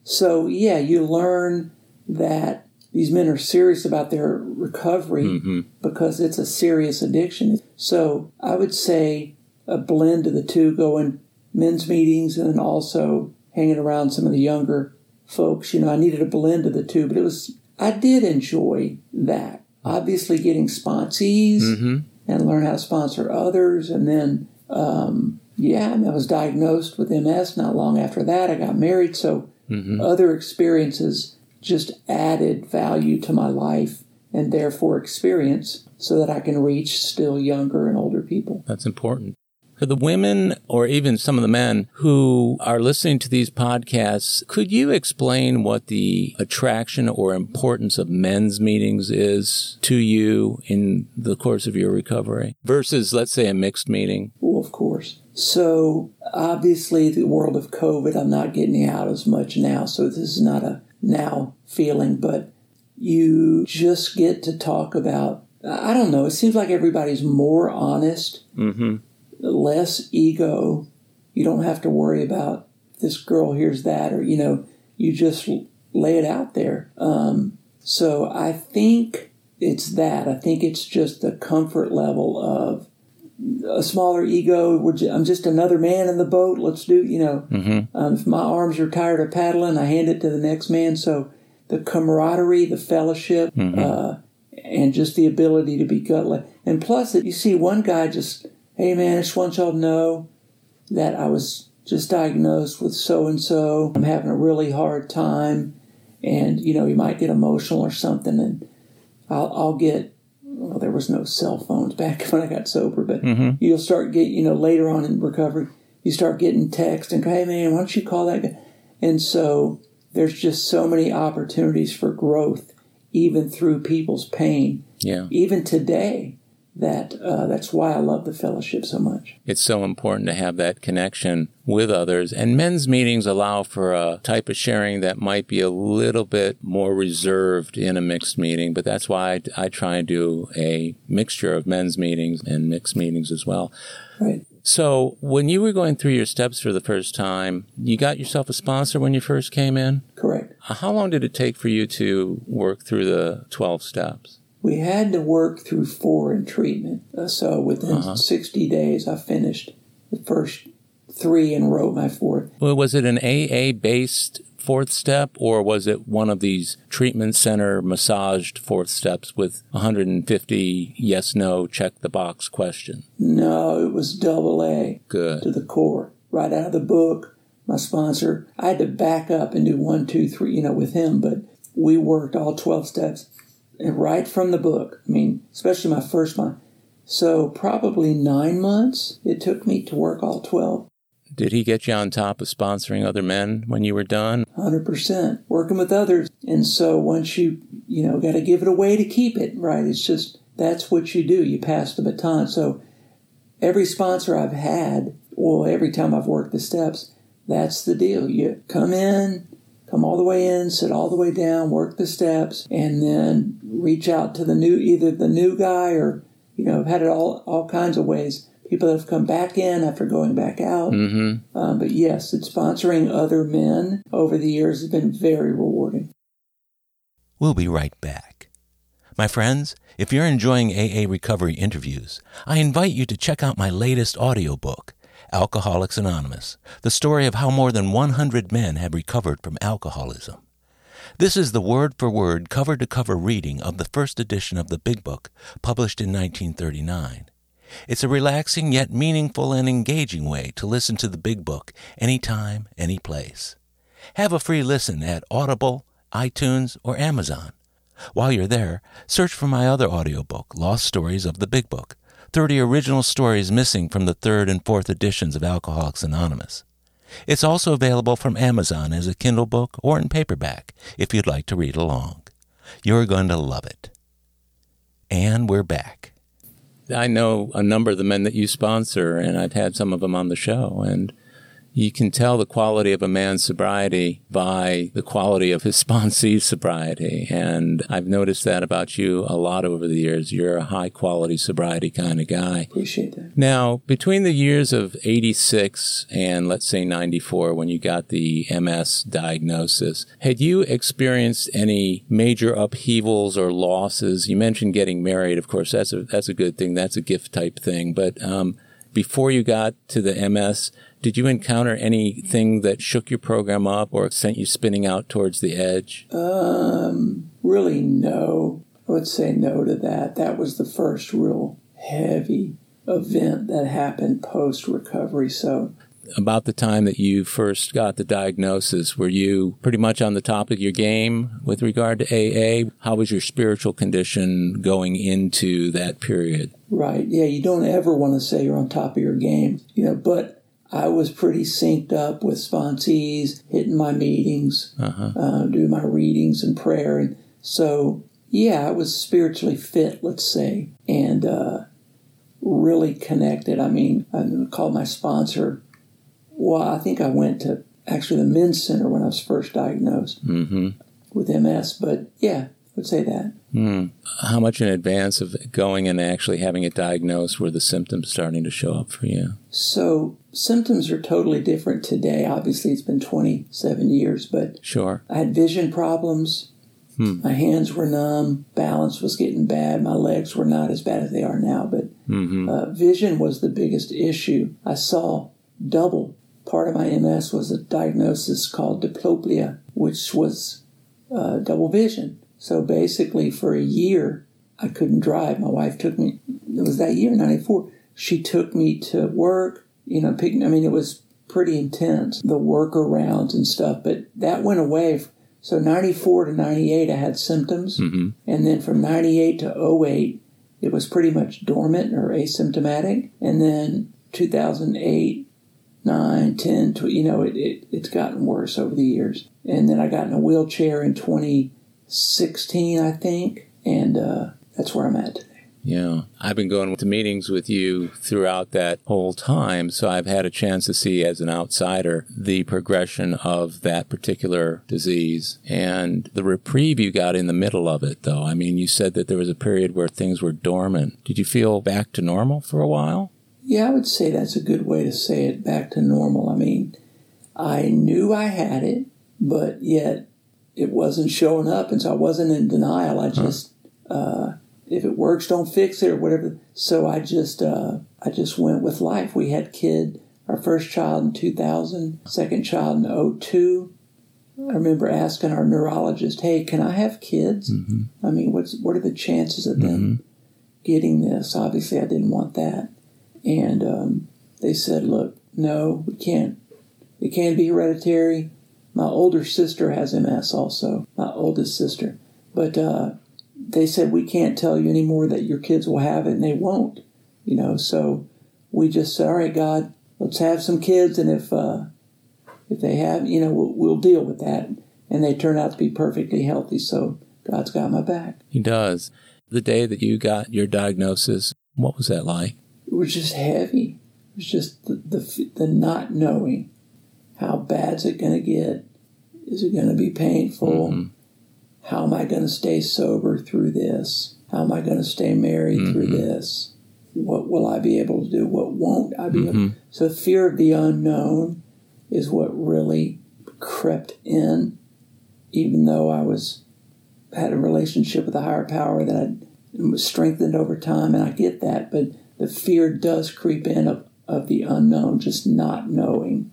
[SPEAKER 2] so yeah, you learn that these men are serious about their recovery mm-hmm. because it's a serious addiction. So I would say a blend of the two going men's meetings and also hanging around some of the younger folks. You know, I needed a blend of the two, but it was, I did enjoy that obviously getting sponsees mm-hmm. and learn how to sponsor others. And then, um, yeah, I, was diagnosed with MS not long after that. I got married. So mm-hmm. other experiences just added value to my life and therefore experience so that I can reach still younger and older people.
[SPEAKER 1] That's important. For the women or even some of the men who are listening to these podcasts, could you explain what the attraction or importance of men's meetings is to you in the course of your recovery versus, let's say, a mixed meeting?
[SPEAKER 2] Well, of course. So, obviously, the world of COVID, I'm not getting out as much now, so this is not a now feeling, but you just get to talk about I don't know. It seems like everybody's more honest. Mm-hmm less ego. You don't have to worry about this girl hears that, or you know, you just lay it out there. Um, so I think it's that. I think it's just the comfort level of a smaller ego. I'm just another man in the boat. Let's do, you know, mm-hmm. um, if my arms are tired of paddling, I hand it to the next man. So the camaraderie, the fellowship, mm-hmm. uh, and just the ability to be gutless. And plus, you see one guy just hey man, I just want y'all to know that I was just diagnosed with so and so. I'm having a really hard time. And, you know, you might get emotional or something. And I'll, I'll get well, there was no cell phones back when I got sober, but mm-hmm. you'll start get you know later on in recovery, you start getting text and hey man, why don't you call that guy? And so there's just so many opportunities for growth, even through people's pain,
[SPEAKER 1] Yeah.
[SPEAKER 2] even today. That uh, that's why I love the fellowship so much.
[SPEAKER 1] It's so important to have that connection with others. And men's meetings allow for a type of sharing that might be a little bit more reserved in a mixed meeting. But that's why I, I try and do a mixture of men's meetings and mixed meetings as well.
[SPEAKER 2] Right.
[SPEAKER 1] So when you were going through your steps for the first time, you got yourself a sponsor when you first came in?
[SPEAKER 2] Correct.
[SPEAKER 1] How long did it take for you to work through the 12 steps?
[SPEAKER 2] We had to work through four in treatment. Uh, so within 60 days, I finished the first three and wrote my fourth.
[SPEAKER 1] Well, was it an AA based fourth step or was it one of these treatment center massaged fourth steps with 150 yes no check the box question?
[SPEAKER 2] No, it was double A
[SPEAKER 1] Good.
[SPEAKER 2] to the core, right out of the book. My sponsor, I had to back up and do one, two, three, you know, with him, but we worked all 12 steps right from the book. I mean, especially my first one. So probably nine months it took me to work all 12.
[SPEAKER 1] Did he get you on top of sponsoring other men when you were done?
[SPEAKER 2] hundred percent working with others. And so once you you know got to give it away to keep it right. It's just that's what you do. You pass the baton. So every sponsor I've had, well, every time I've worked the steps, that's the deal. You come in, come all the way in, sit all the way down, work the steps, and then reach out to the new either the new guy or you know I've had it all all kinds of ways. People that have come back in after going back out.
[SPEAKER 1] Mm-hmm.
[SPEAKER 2] Um, but yes, it's sponsoring other men over the years has been very rewarding.
[SPEAKER 1] We'll be right back. My friends, if you're enjoying AA recovery interviews, I invite you to check out my latest audiobook, Alcoholics Anonymous, the story of how more than 100 men have recovered from alcoholism. This is the word for word, cover to cover reading of the first edition of the Big Book, published in 1939. It's a relaxing yet meaningful and engaging way to listen to the Big Book anytime, any place. Have a free listen at Audible, iTunes, or Amazon. While you're there, search for my other audiobook, Lost Stories of the Big Book 30 original stories missing from the third and fourth editions of Alcoholics Anonymous. It's also available from Amazon as a Kindle book or in paperback if you'd like to read along. You're going to love it. And we're back. I know a number of the men that you sponsor, and I've had some of them on the show, and you can tell the quality of a man's sobriety by the quality of his sponsee's sobriety. And I've noticed that about you a lot over the years. You're a high quality sobriety kind of guy.
[SPEAKER 2] Appreciate that.
[SPEAKER 1] Now, between the years of 86 and let's say 94, when you got the MS diagnosis, had you experienced any major upheavals or losses? You mentioned getting married. Of course, that's a, that's a good thing. That's a gift type thing. But, um, before you got to the MS, did you encounter anything that shook your program up or sent you spinning out towards the edge?
[SPEAKER 2] Um, really, no. I would say no to that. That was the first real heavy event that happened post recovery. So
[SPEAKER 1] about the time that you first got the diagnosis, were you pretty much on the top of your game with regard to AA? How was your spiritual condition going into that period?
[SPEAKER 2] Right. Yeah, you don't ever want to say you're on top of your game, you know, but I was pretty synced up with sponsees, hitting my meetings,
[SPEAKER 1] Uh-huh.
[SPEAKER 2] uh, doing my readings and prayer. And so, yeah, I was spiritually fit, let's say, and uh, really connected. I mean, I called my sponsor. Well, I think I went to actually the men's center when I was first diagnosed
[SPEAKER 1] Mm-hmm.
[SPEAKER 2] with MS, but yeah, would say that.
[SPEAKER 1] Hmm. How much in advance of going and actually having it diagnosed were the symptoms starting to show up for you?
[SPEAKER 2] So symptoms are totally different today. Obviously, it's been 27 years, but
[SPEAKER 1] Sure.
[SPEAKER 2] I had vision problems.
[SPEAKER 1] Hmm.
[SPEAKER 2] My hands were numb. Balance was getting bad. My legs were not as bad as they are now, but
[SPEAKER 1] Mm-hmm.
[SPEAKER 2] uh, vision was the biggest issue. I saw double. Part of my MS was a diagnosis called diplopia, which was uh, double vision. So basically, for a year, I couldn't drive. My wife took me. It was that year, '94. She took me to work. You know, pick, I mean, it was pretty intense. The workarounds and stuff, but that went away. So '94 to '98, I had symptoms,
[SPEAKER 1] Mm-hmm.
[SPEAKER 2] and then from '98 to '08, it was pretty much dormant or asymptomatic. And then 2008, 9, 10, 12, you know, it, it, it's gotten worse over the years. And then I got in a wheelchair in 2016, I think, and uh, that's where I'm at today.
[SPEAKER 1] Yeah. I've been going to meetings with you throughout that whole time. So I've had a chance to see as an outsider the progression of that particular disease and the reprieve you got in the middle of it, though. I mean, you said that there was a period where things were dormant. Did you feel back to normal for a while?
[SPEAKER 2] Yeah, I would say that's a good way to say it back to normal. I mean, I knew I had it, but yet it wasn't showing up. And so I wasn't in denial. I just, uh, if it works, don't fix it or whatever. So I just uh, I just went with life. We had kid our first child in 2000, second child in 02. I remember asking our neurologist, "Hey, can I have kids? Mm-hmm. I mean, what's what are the chances of them mm-hmm. getting this?" Obviously, I didn't want that, and um, they said, "Look, no, we can't. It can't be hereditary." My older sister has MS, also my oldest sister, but uh, they said we can't tell you anymore that your kids will have it and they won't you know. So we just said all right god let's have some kids and if uh, if they have you know we'll, we'll deal with that. And they turn out to be perfectly healthy so god's got my back.
[SPEAKER 1] He does. The day that you got your diagnosis what was that like?
[SPEAKER 2] It was just heavy. It was just the the, the not knowing how bad's it going to get is it going to be painful mm-hmm how am I going to stay sober through this? How am I going to stay married mm-hmm. through this? What will I be able to do? What won't I be mm-hmm. able So fear of the unknown is what really crept in, even though I was had a relationship with a higher power that I was strengthened over time, and I get that, but the fear does creep in of, of the unknown, just not knowing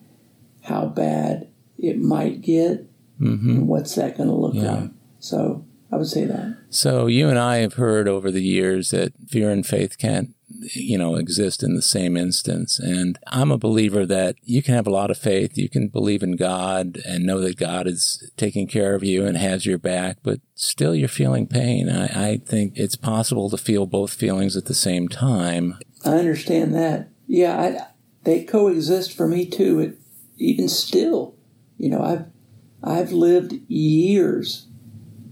[SPEAKER 2] how bad it might get mm-hmm. and what's that going to look yeah. like. So I would say that.
[SPEAKER 1] So you and I have heard over the years that fear and faith can't you know exist in the same instance and i'm a believer that you can have a lot of faith you can believe in god and know that god is taking care of you and has your back but still you're feeling pain i, I think it's possible to feel both feelings at the same time
[SPEAKER 2] i understand that yeah I, they coexist for me too it, even still you know i've i've lived years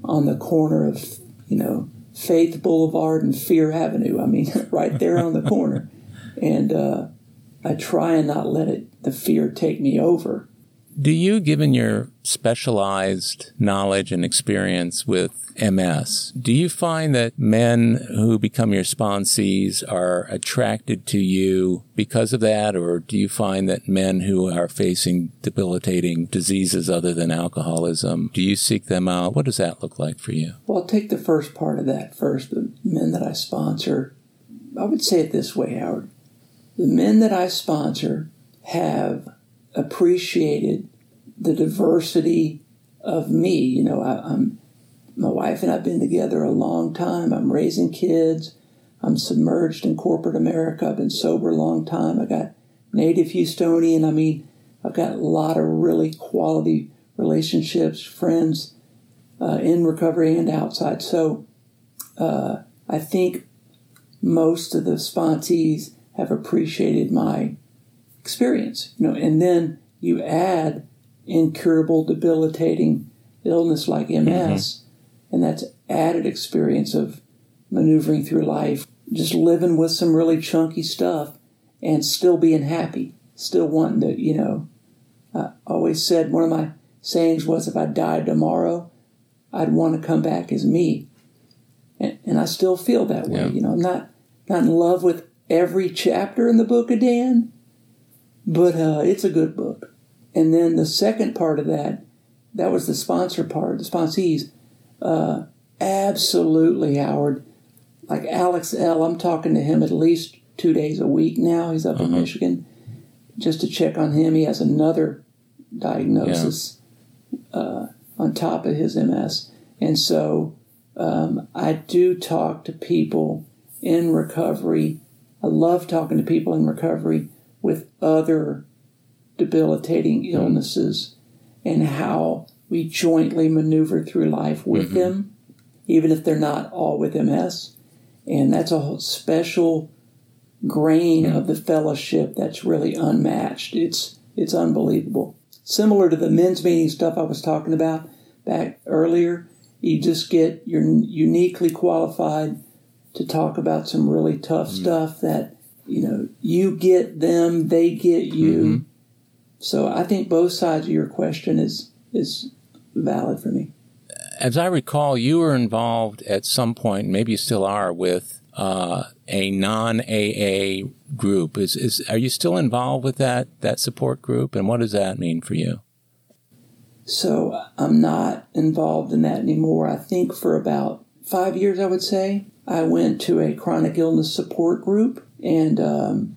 [SPEAKER 2] on the corner of, you know, Faith Boulevard and Fear Avenue. I mean, right there on the corner. And uh, I try and not let it, the fear take me over.
[SPEAKER 1] Do you, given your specialized knowledge and experience with MS. Do you find that men who become your sponsees are attracted to you because of that, or do you find that men who are facing debilitating diseases other than alcoholism, do you seek them out? What does that look like for you?
[SPEAKER 2] Well, I'll take the first part of that first. The men that I sponsor, I would say it this way, Howard. The men that I sponsor have appreciated the diversity of me. You know, I, am my wife and I've been together a long time. I'm raising kids. I'm submerged in corporate America. I've been sober a long time. I got native Houstonian. I mean, I've got a lot of really quality relationships, friends uh, in recovery and outside. So uh, I think most of the sponsees have appreciated my experience. You know, and then you add incurable, debilitating illness like MS. Mm-hmm and that's added experience of maneuvering through life, just living with some really chunky stuff and still being happy, still wanting to, you know. I always said one of my sayings was if I died tomorrow, I'd want to come back as me. And, and I still feel that way. Yeah. You know, I'm not, not in love with every chapter in the book of Dan, but uh, it's a good book. And then the second part of that, that was the sponsor part, the sponsees uh, absolutely, Howard. Like Alex L., I'm talking to him at least two days a week now. He's up uh-huh. in Michigan just to check on him. He has another diagnosis yeah. uh, on top of his MS. And so um, I do talk to people in recovery. I love talking to people in recovery with other debilitating mm. illnesses and how we jointly maneuver through life with mm-hmm. them, even if they're not all with MS. And that's a special grain of the fellowship that's really unmatched. It's it's unbelievable. Similar to the men's meeting stuff I was talking about back earlier, you just get you're uniquely qualified to talk about some really tough mm-hmm. stuff that you know you get them, they get you. Mm-hmm. So I think both sides of your question is is valid for me.
[SPEAKER 1] As I recall, you were involved at some point, maybe you still are, with uh, a non AA group. Is is are you still involved with that that support group, and what does that mean for you?
[SPEAKER 2] So I'm not involved in that anymore. I think for about five years, I would say, I went to a chronic illness support group, and um,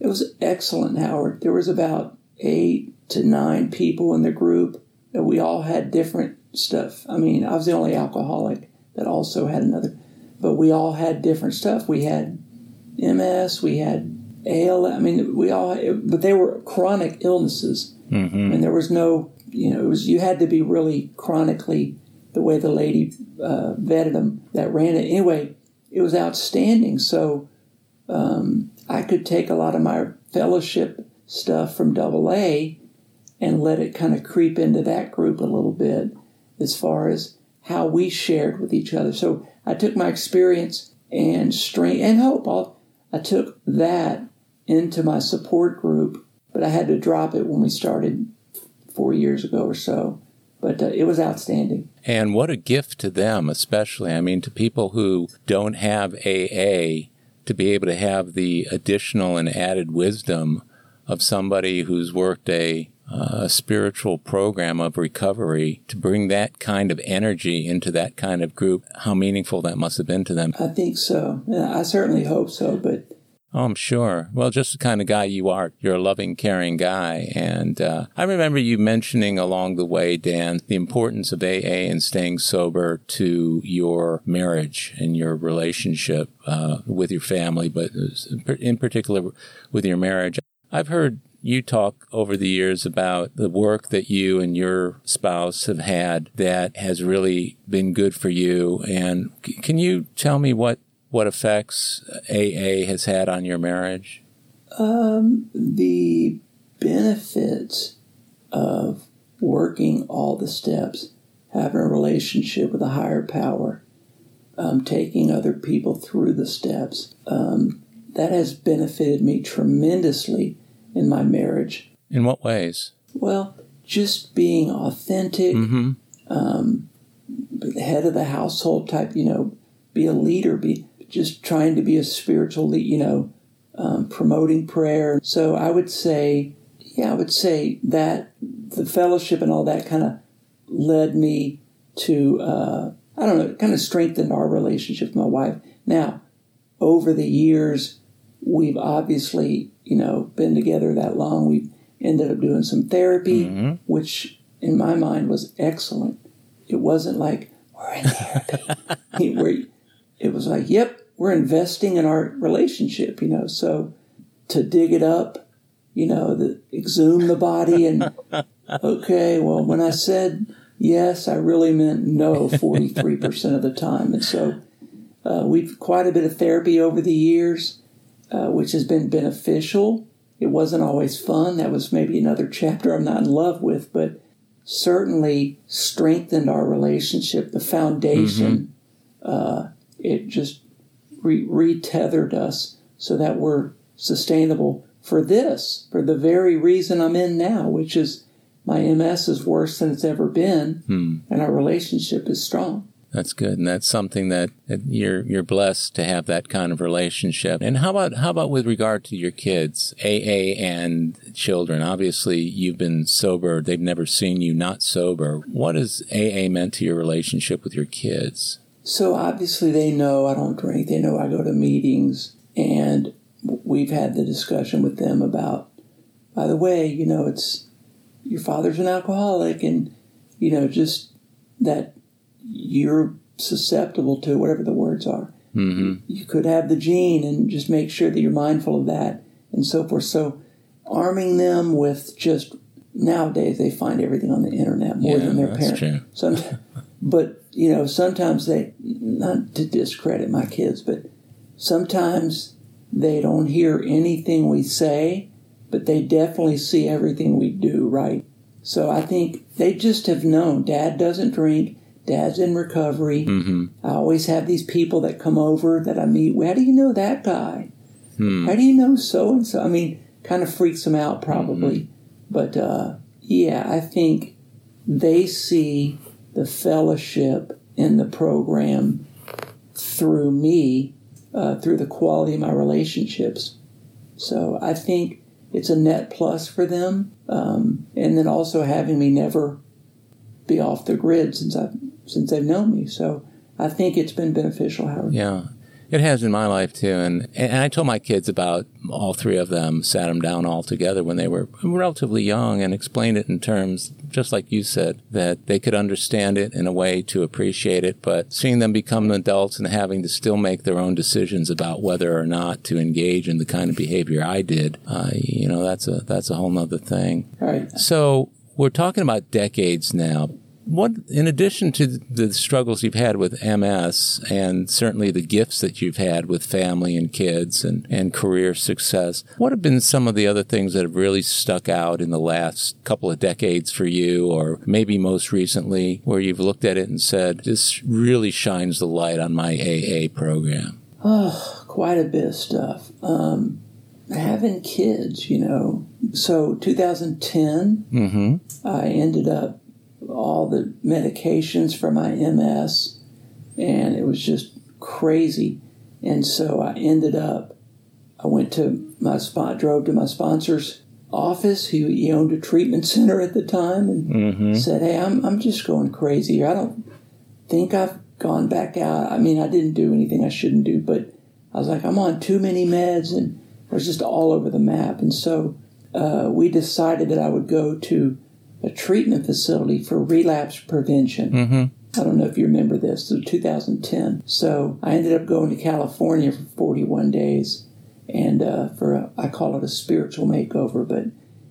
[SPEAKER 2] it was excellent, Howard. There was about eight to nine people in the group, and we all had different stuff. I mean, I was the only alcoholic that also had another, but we all had different stuff. We had MS, we had AL. I mean, we all, but they were chronic illnesses, mm-hmm. and there was no, you know, it was you had to be really chronically the way the lady uh, vetted them that ran it. Anyway, it was outstanding. So um, I could take a lot of my fellowship stuff from Double A and let it kind of creep into that group a little bit as far as how we shared with each other. So I took my experience and strength and hope. I'll, I took that into my support group, but I had to drop it when we started four years ago or so. But uh, it was outstanding.
[SPEAKER 1] And what a gift to them, especially. I mean, to people who don't have AA, to be able to have the additional and added wisdom of somebody who's worked a a spiritual program of recovery to bring that kind of energy into that kind of group, how meaningful that must have been to them.
[SPEAKER 2] I think so. I certainly hope so, but.
[SPEAKER 1] Oh, I'm sure. Well, just the kind of guy you are. You're a loving, caring guy. And uh, I remember you mentioning along the way, Dan, the importance of AA and staying sober to your marriage and your relationship uh, with your family, but in particular with your marriage. I've heard you talk over the years about the work that you and your spouse have had that has really been good for you. And can you tell me what, what effects AA has had on your marriage?
[SPEAKER 2] Um, the benefits of working all the steps, having a relationship with a higher power, um, taking other people through the steps, um, that has benefited me tremendously in my marriage.
[SPEAKER 1] In what ways?
[SPEAKER 2] Well, just being authentic, mm-hmm. um, head of the household type, you know, be a leader, be just trying to be a spiritual lead, you know, um, promoting prayer. So I would say, yeah, I would say that the fellowship and all that kind of led me to, uh, I don't know, kind of strengthened our relationship with my wife. Now, over the years, we've obviously you know, been together that long. We ended up doing some therapy, mm-hmm. which in my mind was excellent. It wasn't like we're in therapy. it was like, yep, we're investing in our relationship, you know. So to dig it up, you know, the, exhume the body and okay, well, when I said yes, I really meant no 43% of the time. And so uh, we've quite a bit of therapy over the years. Uh, which has been beneficial. It wasn't always fun. That was maybe another chapter I'm not in love with, but certainly strengthened our relationship. The foundation, mm-hmm. uh, it just re- retethered us so that we're sustainable for this, for the very reason I'm in now, which is my MS is worse than it's ever been, hmm. and our relationship is strong.
[SPEAKER 1] That's good, and that's something that, that, you're you're blessed to have that kind of relationship. And how about how about with regard to your kids, AA and children? Obviously, you've been sober; they've never seen you not sober. What has AA meant to your relationship with your kids?
[SPEAKER 2] So obviously, they know I don't drink. They know I go to meetings, and we've had the discussion with them about. By the way, you know, it's your father's an alcoholic, and you know, just that you're susceptible to whatever the words are. Mm-hmm. You could have the gene and just make sure that you're mindful of that and so forth. So, arming them with just nowadays they find everything on the internet more yeah, than their parents. True. So, but you know, sometimes they not to discredit my kids, but sometimes they don't hear anything we say, but they definitely see everything we do, right? So I think they just have known dad doesn't drink, dad's in recovery.
[SPEAKER 1] Mm-hmm.
[SPEAKER 2] I always have these people that come over that I meet. How do you know that guy?
[SPEAKER 1] Hmm.
[SPEAKER 2] How do you know so and so? I mean, kind of freaks them out probably.
[SPEAKER 1] Mm-hmm.
[SPEAKER 2] But uh, yeah, I think they see the fellowship in the program through me, uh, through the quality of my relationships. So I think it's a net plus for them. Um, and then also having me never be off the grid since I since they've known me. So I think it's been beneficial, Howard.
[SPEAKER 1] Yeah. It has in my life too, and and I told my kids about all three of them. Sat them down all together when they were relatively young, and explained it in terms just like you said that they could understand it in a way to appreciate it. But seeing them become adults and having to still make their own decisions about whether or not to engage in the kind of behavior I did, uh, you know, that's a that's a whole nother thing.
[SPEAKER 2] Right.
[SPEAKER 1] So we're talking about decades now. What, in addition to the struggles you've had with MS and certainly the gifts that you've had with family and kids and, and career success, what have been some of the other things that have really stuck out in the last couple of decades for you, or maybe most recently, where you've looked at it and said, this really shines the light on my AA program?
[SPEAKER 2] Oh, quite a bit of stuff. Um, having kids, you know. So 2010,
[SPEAKER 1] Mm-hmm.
[SPEAKER 2] I ended up all the medications for my MS, and it was just crazy. And so I ended up, I went to my spot, drove to my sponsor's office. He, he owned a treatment center at the time, and
[SPEAKER 1] Mm-hmm.
[SPEAKER 2] said, "Hey, I'm I'm just going crazy here. I don't think I've gone back out. I mean, I didn't do anything I shouldn't do, but I was like, I'm on too many meds, and I was just all over the map. And so uh, we decided that I would go to a treatment facility for relapse prevention.
[SPEAKER 1] Mm-hmm.
[SPEAKER 2] I don't know if you remember this. It was 2010. So I ended up going to California for 41 days, and uh, for a, I call it a spiritual makeover. But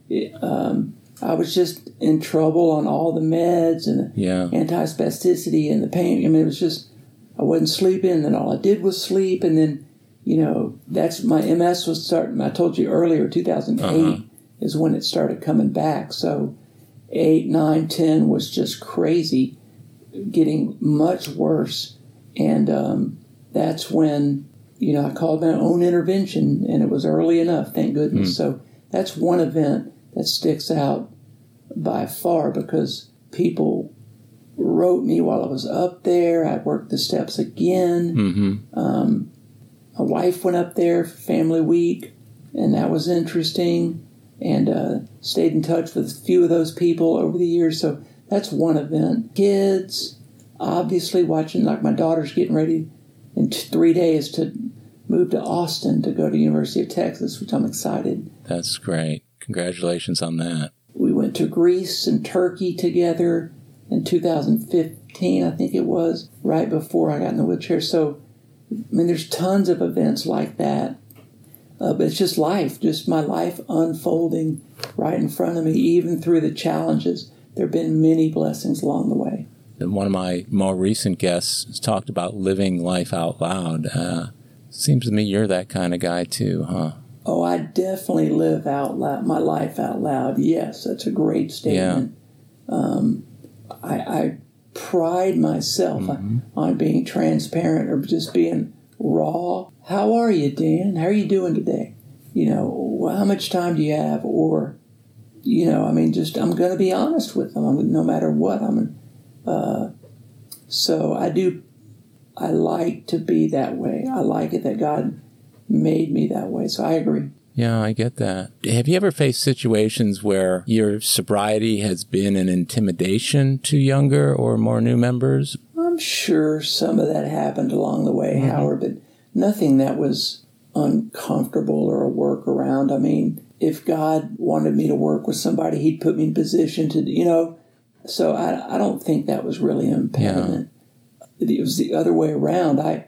[SPEAKER 2] it, um, I was just in trouble on all the meds and
[SPEAKER 1] Yeah.
[SPEAKER 2] anti-spasticity and the pain. I mean, it was just I wasn't sleeping, and all I did was sleep, and then you know that's my MS was starting. I told you earlier, 2008
[SPEAKER 1] Uh-huh.
[SPEAKER 2] is when it started coming back. So eight, nine, ten was just crazy, getting much worse, and um, that's when you know I called my own intervention, and it was early enough, thank goodness. So that's one event that sticks out by far because people wrote me while I was up there. I worked the steps again.
[SPEAKER 1] Mm-hmm.
[SPEAKER 2] Um, my wife went up there for Family Week, and that was interesting. And uh, stayed in touch with a few of those people over the years. So that's one event. Kids, obviously, watching like my daughter's getting ready in t- three days to move to Austin to go to University of Texas, which I'm excited.
[SPEAKER 1] That's great. Congratulations on that.
[SPEAKER 2] We went to Greece and Turkey together in 2015, I think it was, right before I got in the wheelchair. So, I mean, there's tons of events like that. Uh, but it's just life, just my life unfolding right in front of me, even through the challenges. There have been many blessings along the way.
[SPEAKER 1] And one of my more recent guests has talked about living life out loud. Uh, seems to me you're that kind of guy too, huh?
[SPEAKER 2] Oh, I definitely live out loud, my life out loud. Yes, that's a great statement. Yeah. Um, I, I pride myself on being transparent or just being raw. How are you, Dan? How are you doing today? You know, how much time do you have? Or, you know, I mean, just I'm going to be honest with them. I'm, no matter what, I'm. Uh, so I do. I like to be that way. I like it that God made me that way. So I agree.
[SPEAKER 1] Yeah, I get that. Have you ever faced situations where your sobriety has been an intimidation to younger or more new members?
[SPEAKER 2] I'm sure some of that happened along the way, Howard, but nothing that was uncomfortable or a workaround. I mean, if God wanted me to work with somebody, He'd put me in position to, you know. So I, I don't think that was really an impediment. It was the other way around. I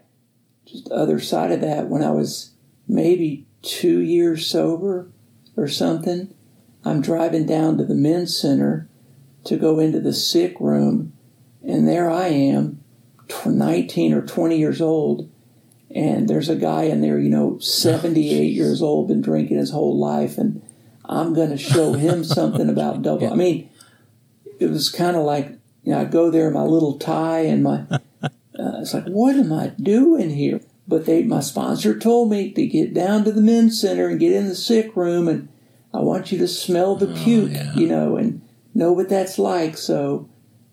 [SPEAKER 2] just the other side of that when I was maybe two years sober or something. I'm driving down to the men's center to go into the sick room And there I am, 19 or 20 years old, and there's a guy in there, you know, 78 years old, been drinking his whole life, and I'm going to show him something about double. I mean, it was kind of like, you know, I go there in my little tie and my, uh, it's like, what am I doing here? But they, my sponsor told me to get down to the men's center and get in the sick room, and I want you to smell the
[SPEAKER 1] Oh,
[SPEAKER 2] puke,
[SPEAKER 1] yeah.
[SPEAKER 2] you know, and know what that's like. So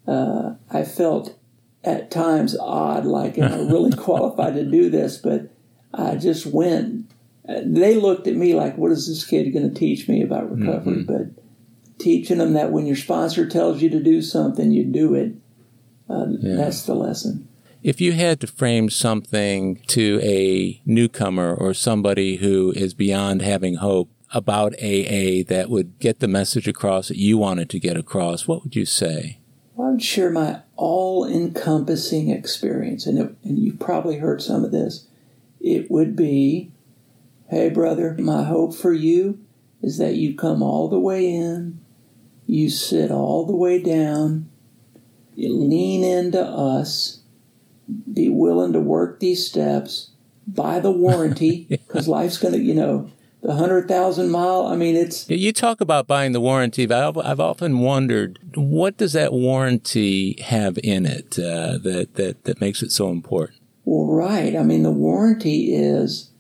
[SPEAKER 2] uh, I felt at times odd, like am I really qualified to do this? But I just went. They looked at me like, "What is this kid going to teach me about recovery?"
[SPEAKER 1] Mm-hmm.
[SPEAKER 2] But teaching them that when your sponsor tells you to do something, you do it. Uh,
[SPEAKER 1] Yeah.
[SPEAKER 2] That's the lesson.
[SPEAKER 1] If you had to frame something to a newcomer or somebody who is beyond having hope about AA that would get the message across that you wanted to get across, what would you say?
[SPEAKER 2] I would share my all-encompassing experience, and, it, and you've probably heard some of this. It would be, "Hey, brother, my hope for you is that you come all the way in, you sit all the way down, you lean into us, be willing to work these steps, buy the warranty, because life's going to, you know, the hundred thousand mile. I mean, it's
[SPEAKER 1] You talk about buying the warranty, but I've, I've often wondered what does that warranty have in it uh, that, that, that makes it so important?
[SPEAKER 2] Well, right. I mean, the warranty is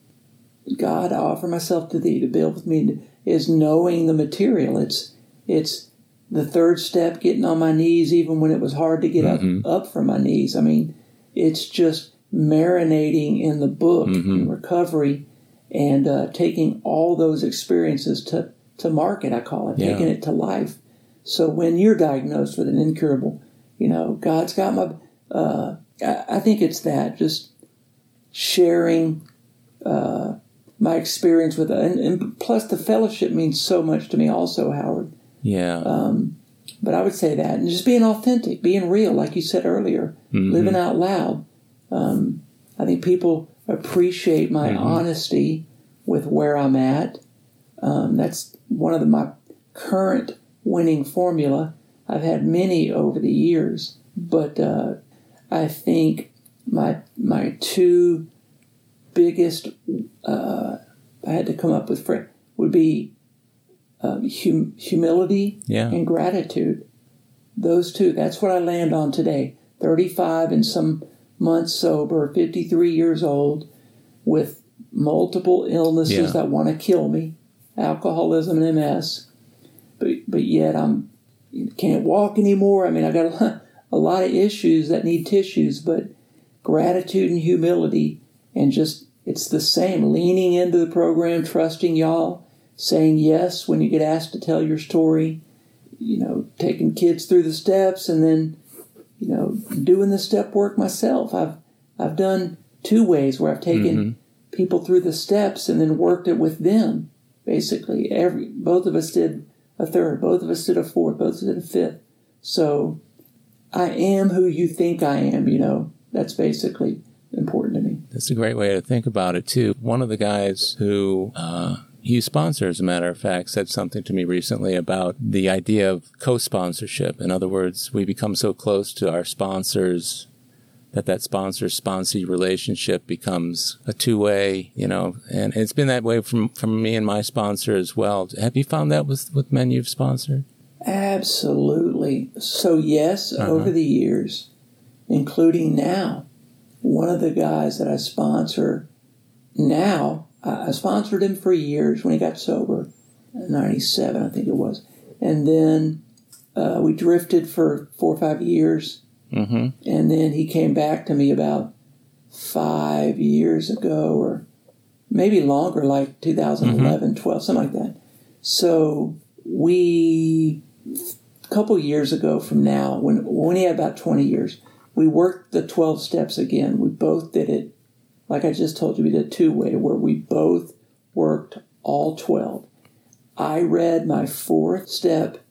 [SPEAKER 2] God, I offer myself to thee to build with me, is knowing the material. It's it's the third step, getting on my knees, even when it was hard to get up, up from my knees. I mean, it's just marinating in the book and recovery and uh, taking all those experiences to, to market, I call it,
[SPEAKER 1] Yeah.
[SPEAKER 2] taking it to life. So when you're diagnosed with an incurable, you know, God's got my, uh, I, I think it's that, just sharing uh, my experience with. And, and plus, the fellowship means so much to me, also, Howard.
[SPEAKER 1] Yeah.
[SPEAKER 2] But I would say that, and just being authentic, being real, like you said earlier, living out loud. Um, I think people appreciate my honesty with where I'm at. Um, that's one of the, my current winning formula. I've had many over the years, but uh, I think my my two biggest uh, I had to come up with for would be um, hum- humility
[SPEAKER 1] Yeah.
[SPEAKER 2] and gratitude. Those two. That's what I land on today. Thirty-five and some months sober, fifty-three years old, with multiple illnesses
[SPEAKER 1] Yeah.
[SPEAKER 2] that want to kill me, alcoholism and MS. But but yet I'm can't walk anymore. I mean, I got a lot, a lot of issues that need tissues, but gratitude and humility and just it's the same leaning into the program trusting y'all saying yes when you get asked to tell your story you know taking kids through the steps and then you know doing the step work myself. I've i've done two ways where i've taken people through the steps and then worked it with them basically. Every both of us did a third both of us did a fourth both of us did a fifth. So i am who you think i am you know. That's basically important to me.
[SPEAKER 1] That's a great way to think about it, too. One of the guys who uh, you sponsor, as a matter of fact, said something to me recently about the idea of co sponsorship. In other words, we become so close to our sponsors that that sponsor sponsee relationship becomes a two way, you know, and it's been that way from, from me and my sponsor as well. Have you found that with, with men you've sponsored?
[SPEAKER 2] Absolutely. So, yes, uh-huh. over the years, including now, one of the guys that I sponsor now, I I sponsored him for years when he got sober, 97, I think it was. And then uh, we drifted for four or five years.
[SPEAKER 1] Mm-hmm.
[SPEAKER 2] And then he came back to me about five years ago, or maybe longer, like 2011, 12, something like that. So we, a couple years ago from now, when when he had about 20 years, we worked the 12 steps again. We both did it, like I just told you, we did two way where we both worked all 12. I read my fourth step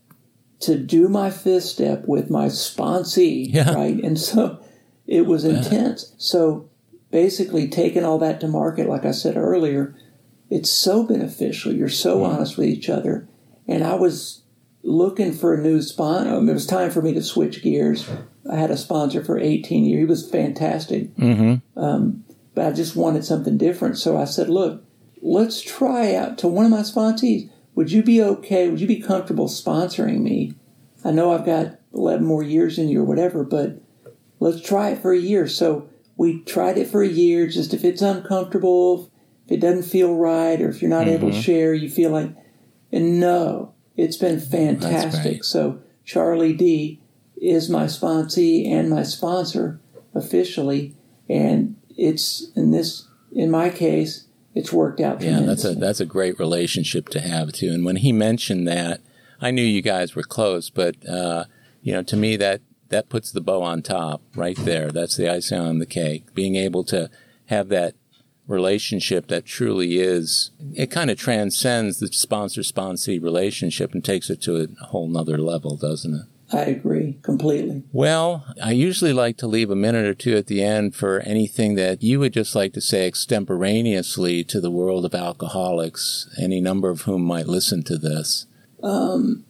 [SPEAKER 2] to do my fifth step with my sponsee,
[SPEAKER 1] Yeah.
[SPEAKER 2] right? And so it was intense. So basically, taking all that to market, like I said earlier, it's so beneficial. You're so honest with each other. And I was looking for a new sponsor. it was time for me to switch gears. I had a sponsor for 18 years. He was fantastic.
[SPEAKER 3] Mm-hmm.
[SPEAKER 2] Um, but I just wanted something different. So I said, look, let's try out to one of my sponsees. Would you be okay? Would you be comfortable sponsoring me? I know I've got 11 more years in you or whatever, but let's try it for a year. So we tried it for a year. Just if it's uncomfortable, if it doesn't feel right, or if you're not mm-hmm. able to share, you feel like, and no, it's been fantastic. So Charlie D is my sponsee and my sponsor officially, and it's in this in my case, it's worked out.
[SPEAKER 3] Yeah, that's a that's a great relationship to have too. And when he mentioned that, I knew you guys were close, but uh, you know, to me that that puts the bow on top right there. That's the icing on the cake. Being able to have that relationship that truly is it kind of transcends the sponsor sponsee relationship and takes it to a whole nother level, doesn't it?
[SPEAKER 2] I agree completely.
[SPEAKER 3] Well, I usually like to leave a minute or two at the end for anything that you would just like to say extemporaneously to the world of alcoholics, any number of whom might listen to this.
[SPEAKER 2] Um,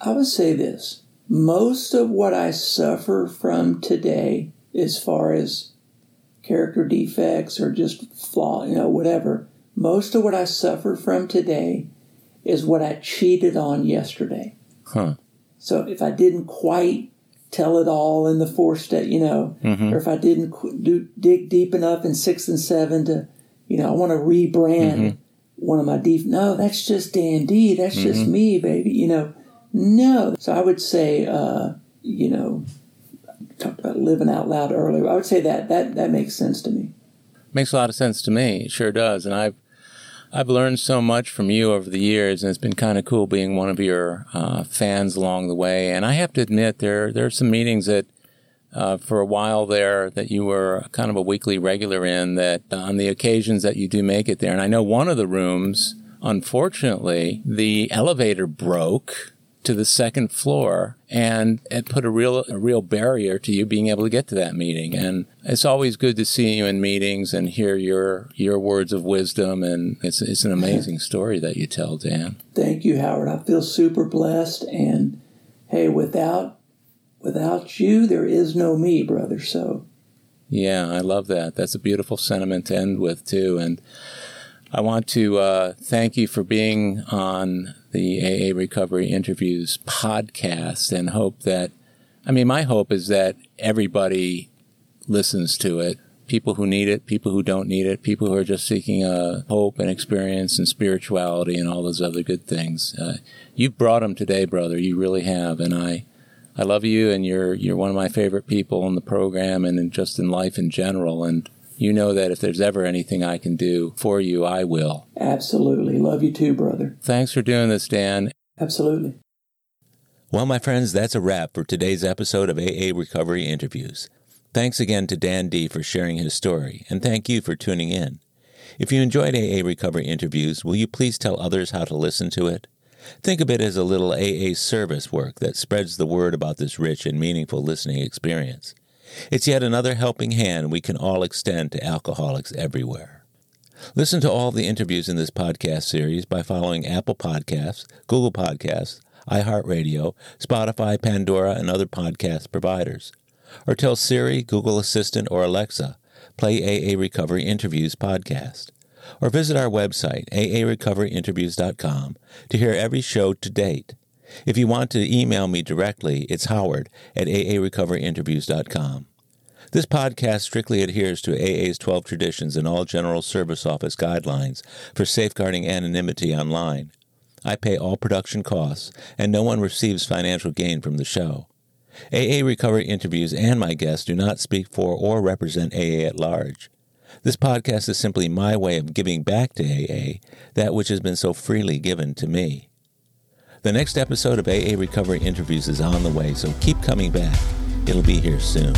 [SPEAKER 2] I would say this most of what I suffer from today, as far as character defects or just flaw, you know, whatever, most of what I suffer from today is what I cheated on yesterday.
[SPEAKER 3] Huh.
[SPEAKER 2] So if I didn't quite tell it all in the four step, you know,
[SPEAKER 3] mm-hmm.
[SPEAKER 2] or if I didn't do, dig deep enough in six and seven to, you know, I want to rebrand mm-hmm. one of my deep. No, that's just Dan D. That's mm-hmm. just me, baby. You know, no. So I would say, uh, you know, talked about living out loud earlier. I would say that that that makes sense to me.
[SPEAKER 3] Makes a lot of sense to me. It sure does. And I've I've learned so much from you over the years, and it's been kind of cool being one of your uh, fans along the way. And I have to admit, there there are some meetings that, uh, for a while there, that you were kind of a weekly regular in. That on the occasions that you do make it there, and I know one of the rooms, unfortunately, the elevator broke to the second floor and it put a real a real barrier to you being able to get to that meeting. And it's always good to see you in meetings and hear your your words of wisdom. And it's it's an amazing story that you tell Dan.
[SPEAKER 2] Thank you Howard. I feel super blessed. And hey without without you there is no me brother. So
[SPEAKER 3] yeah I love that. That's a beautiful sentiment to end with too. And I want to uh, thank you for being on the AA Recovery Interviews podcast and hope that, I mean, my hope is that everybody listens to it. People who need it, people who don't need it, people who are just seeking uh, hope and experience and spirituality and all those other good things. Uh, you've brought them today, brother. You really have, and I, I love you, and you're you're one of my favorite people in the program and in, just in life in general. And you know that if there's ever anything I can do for you, I will.
[SPEAKER 2] Absolutely. Love you too, brother.
[SPEAKER 3] Thanks for doing this, Dan.
[SPEAKER 2] Absolutely.
[SPEAKER 1] Well, my friends, that's a wrap for today's episode of AA Recovery Interviews. Thanks again to Dan D for sharing his story, and thank you for tuning in. If you enjoyed AA Recovery Interviews, will you please tell others how to listen to it? Think of it as a little AA service work that spreads the word about this rich and meaningful listening experience. It's yet another helping hand we can all extend to alcoholics everywhere. Listen to all the interviews in this podcast series by following Apple Podcasts, Google Podcasts, iHeartRadio, Spotify, Pandora, and other podcast providers. Or tell Siri, Google Assistant, or Alexa, play AA Recovery Interviews podcast. Or visit our website, aarecoveryinterviews.com, to hear every show to date. If you want to email me directly, it's howard at aarecoveryinterviews.com. This podcast strictly adheres to AA's 12 traditions and all General Service Office guidelines for safeguarding anonymity online. I pay all production costs, and no one receives financial gain from the show. AA Recovery interviews and my guests do not speak for or represent AA at large. This podcast is simply my way of giving back to AA that which has been so freely given to me. The next episode of AA Recovery Interviews is on the way, so keep coming back. It'll be here soon.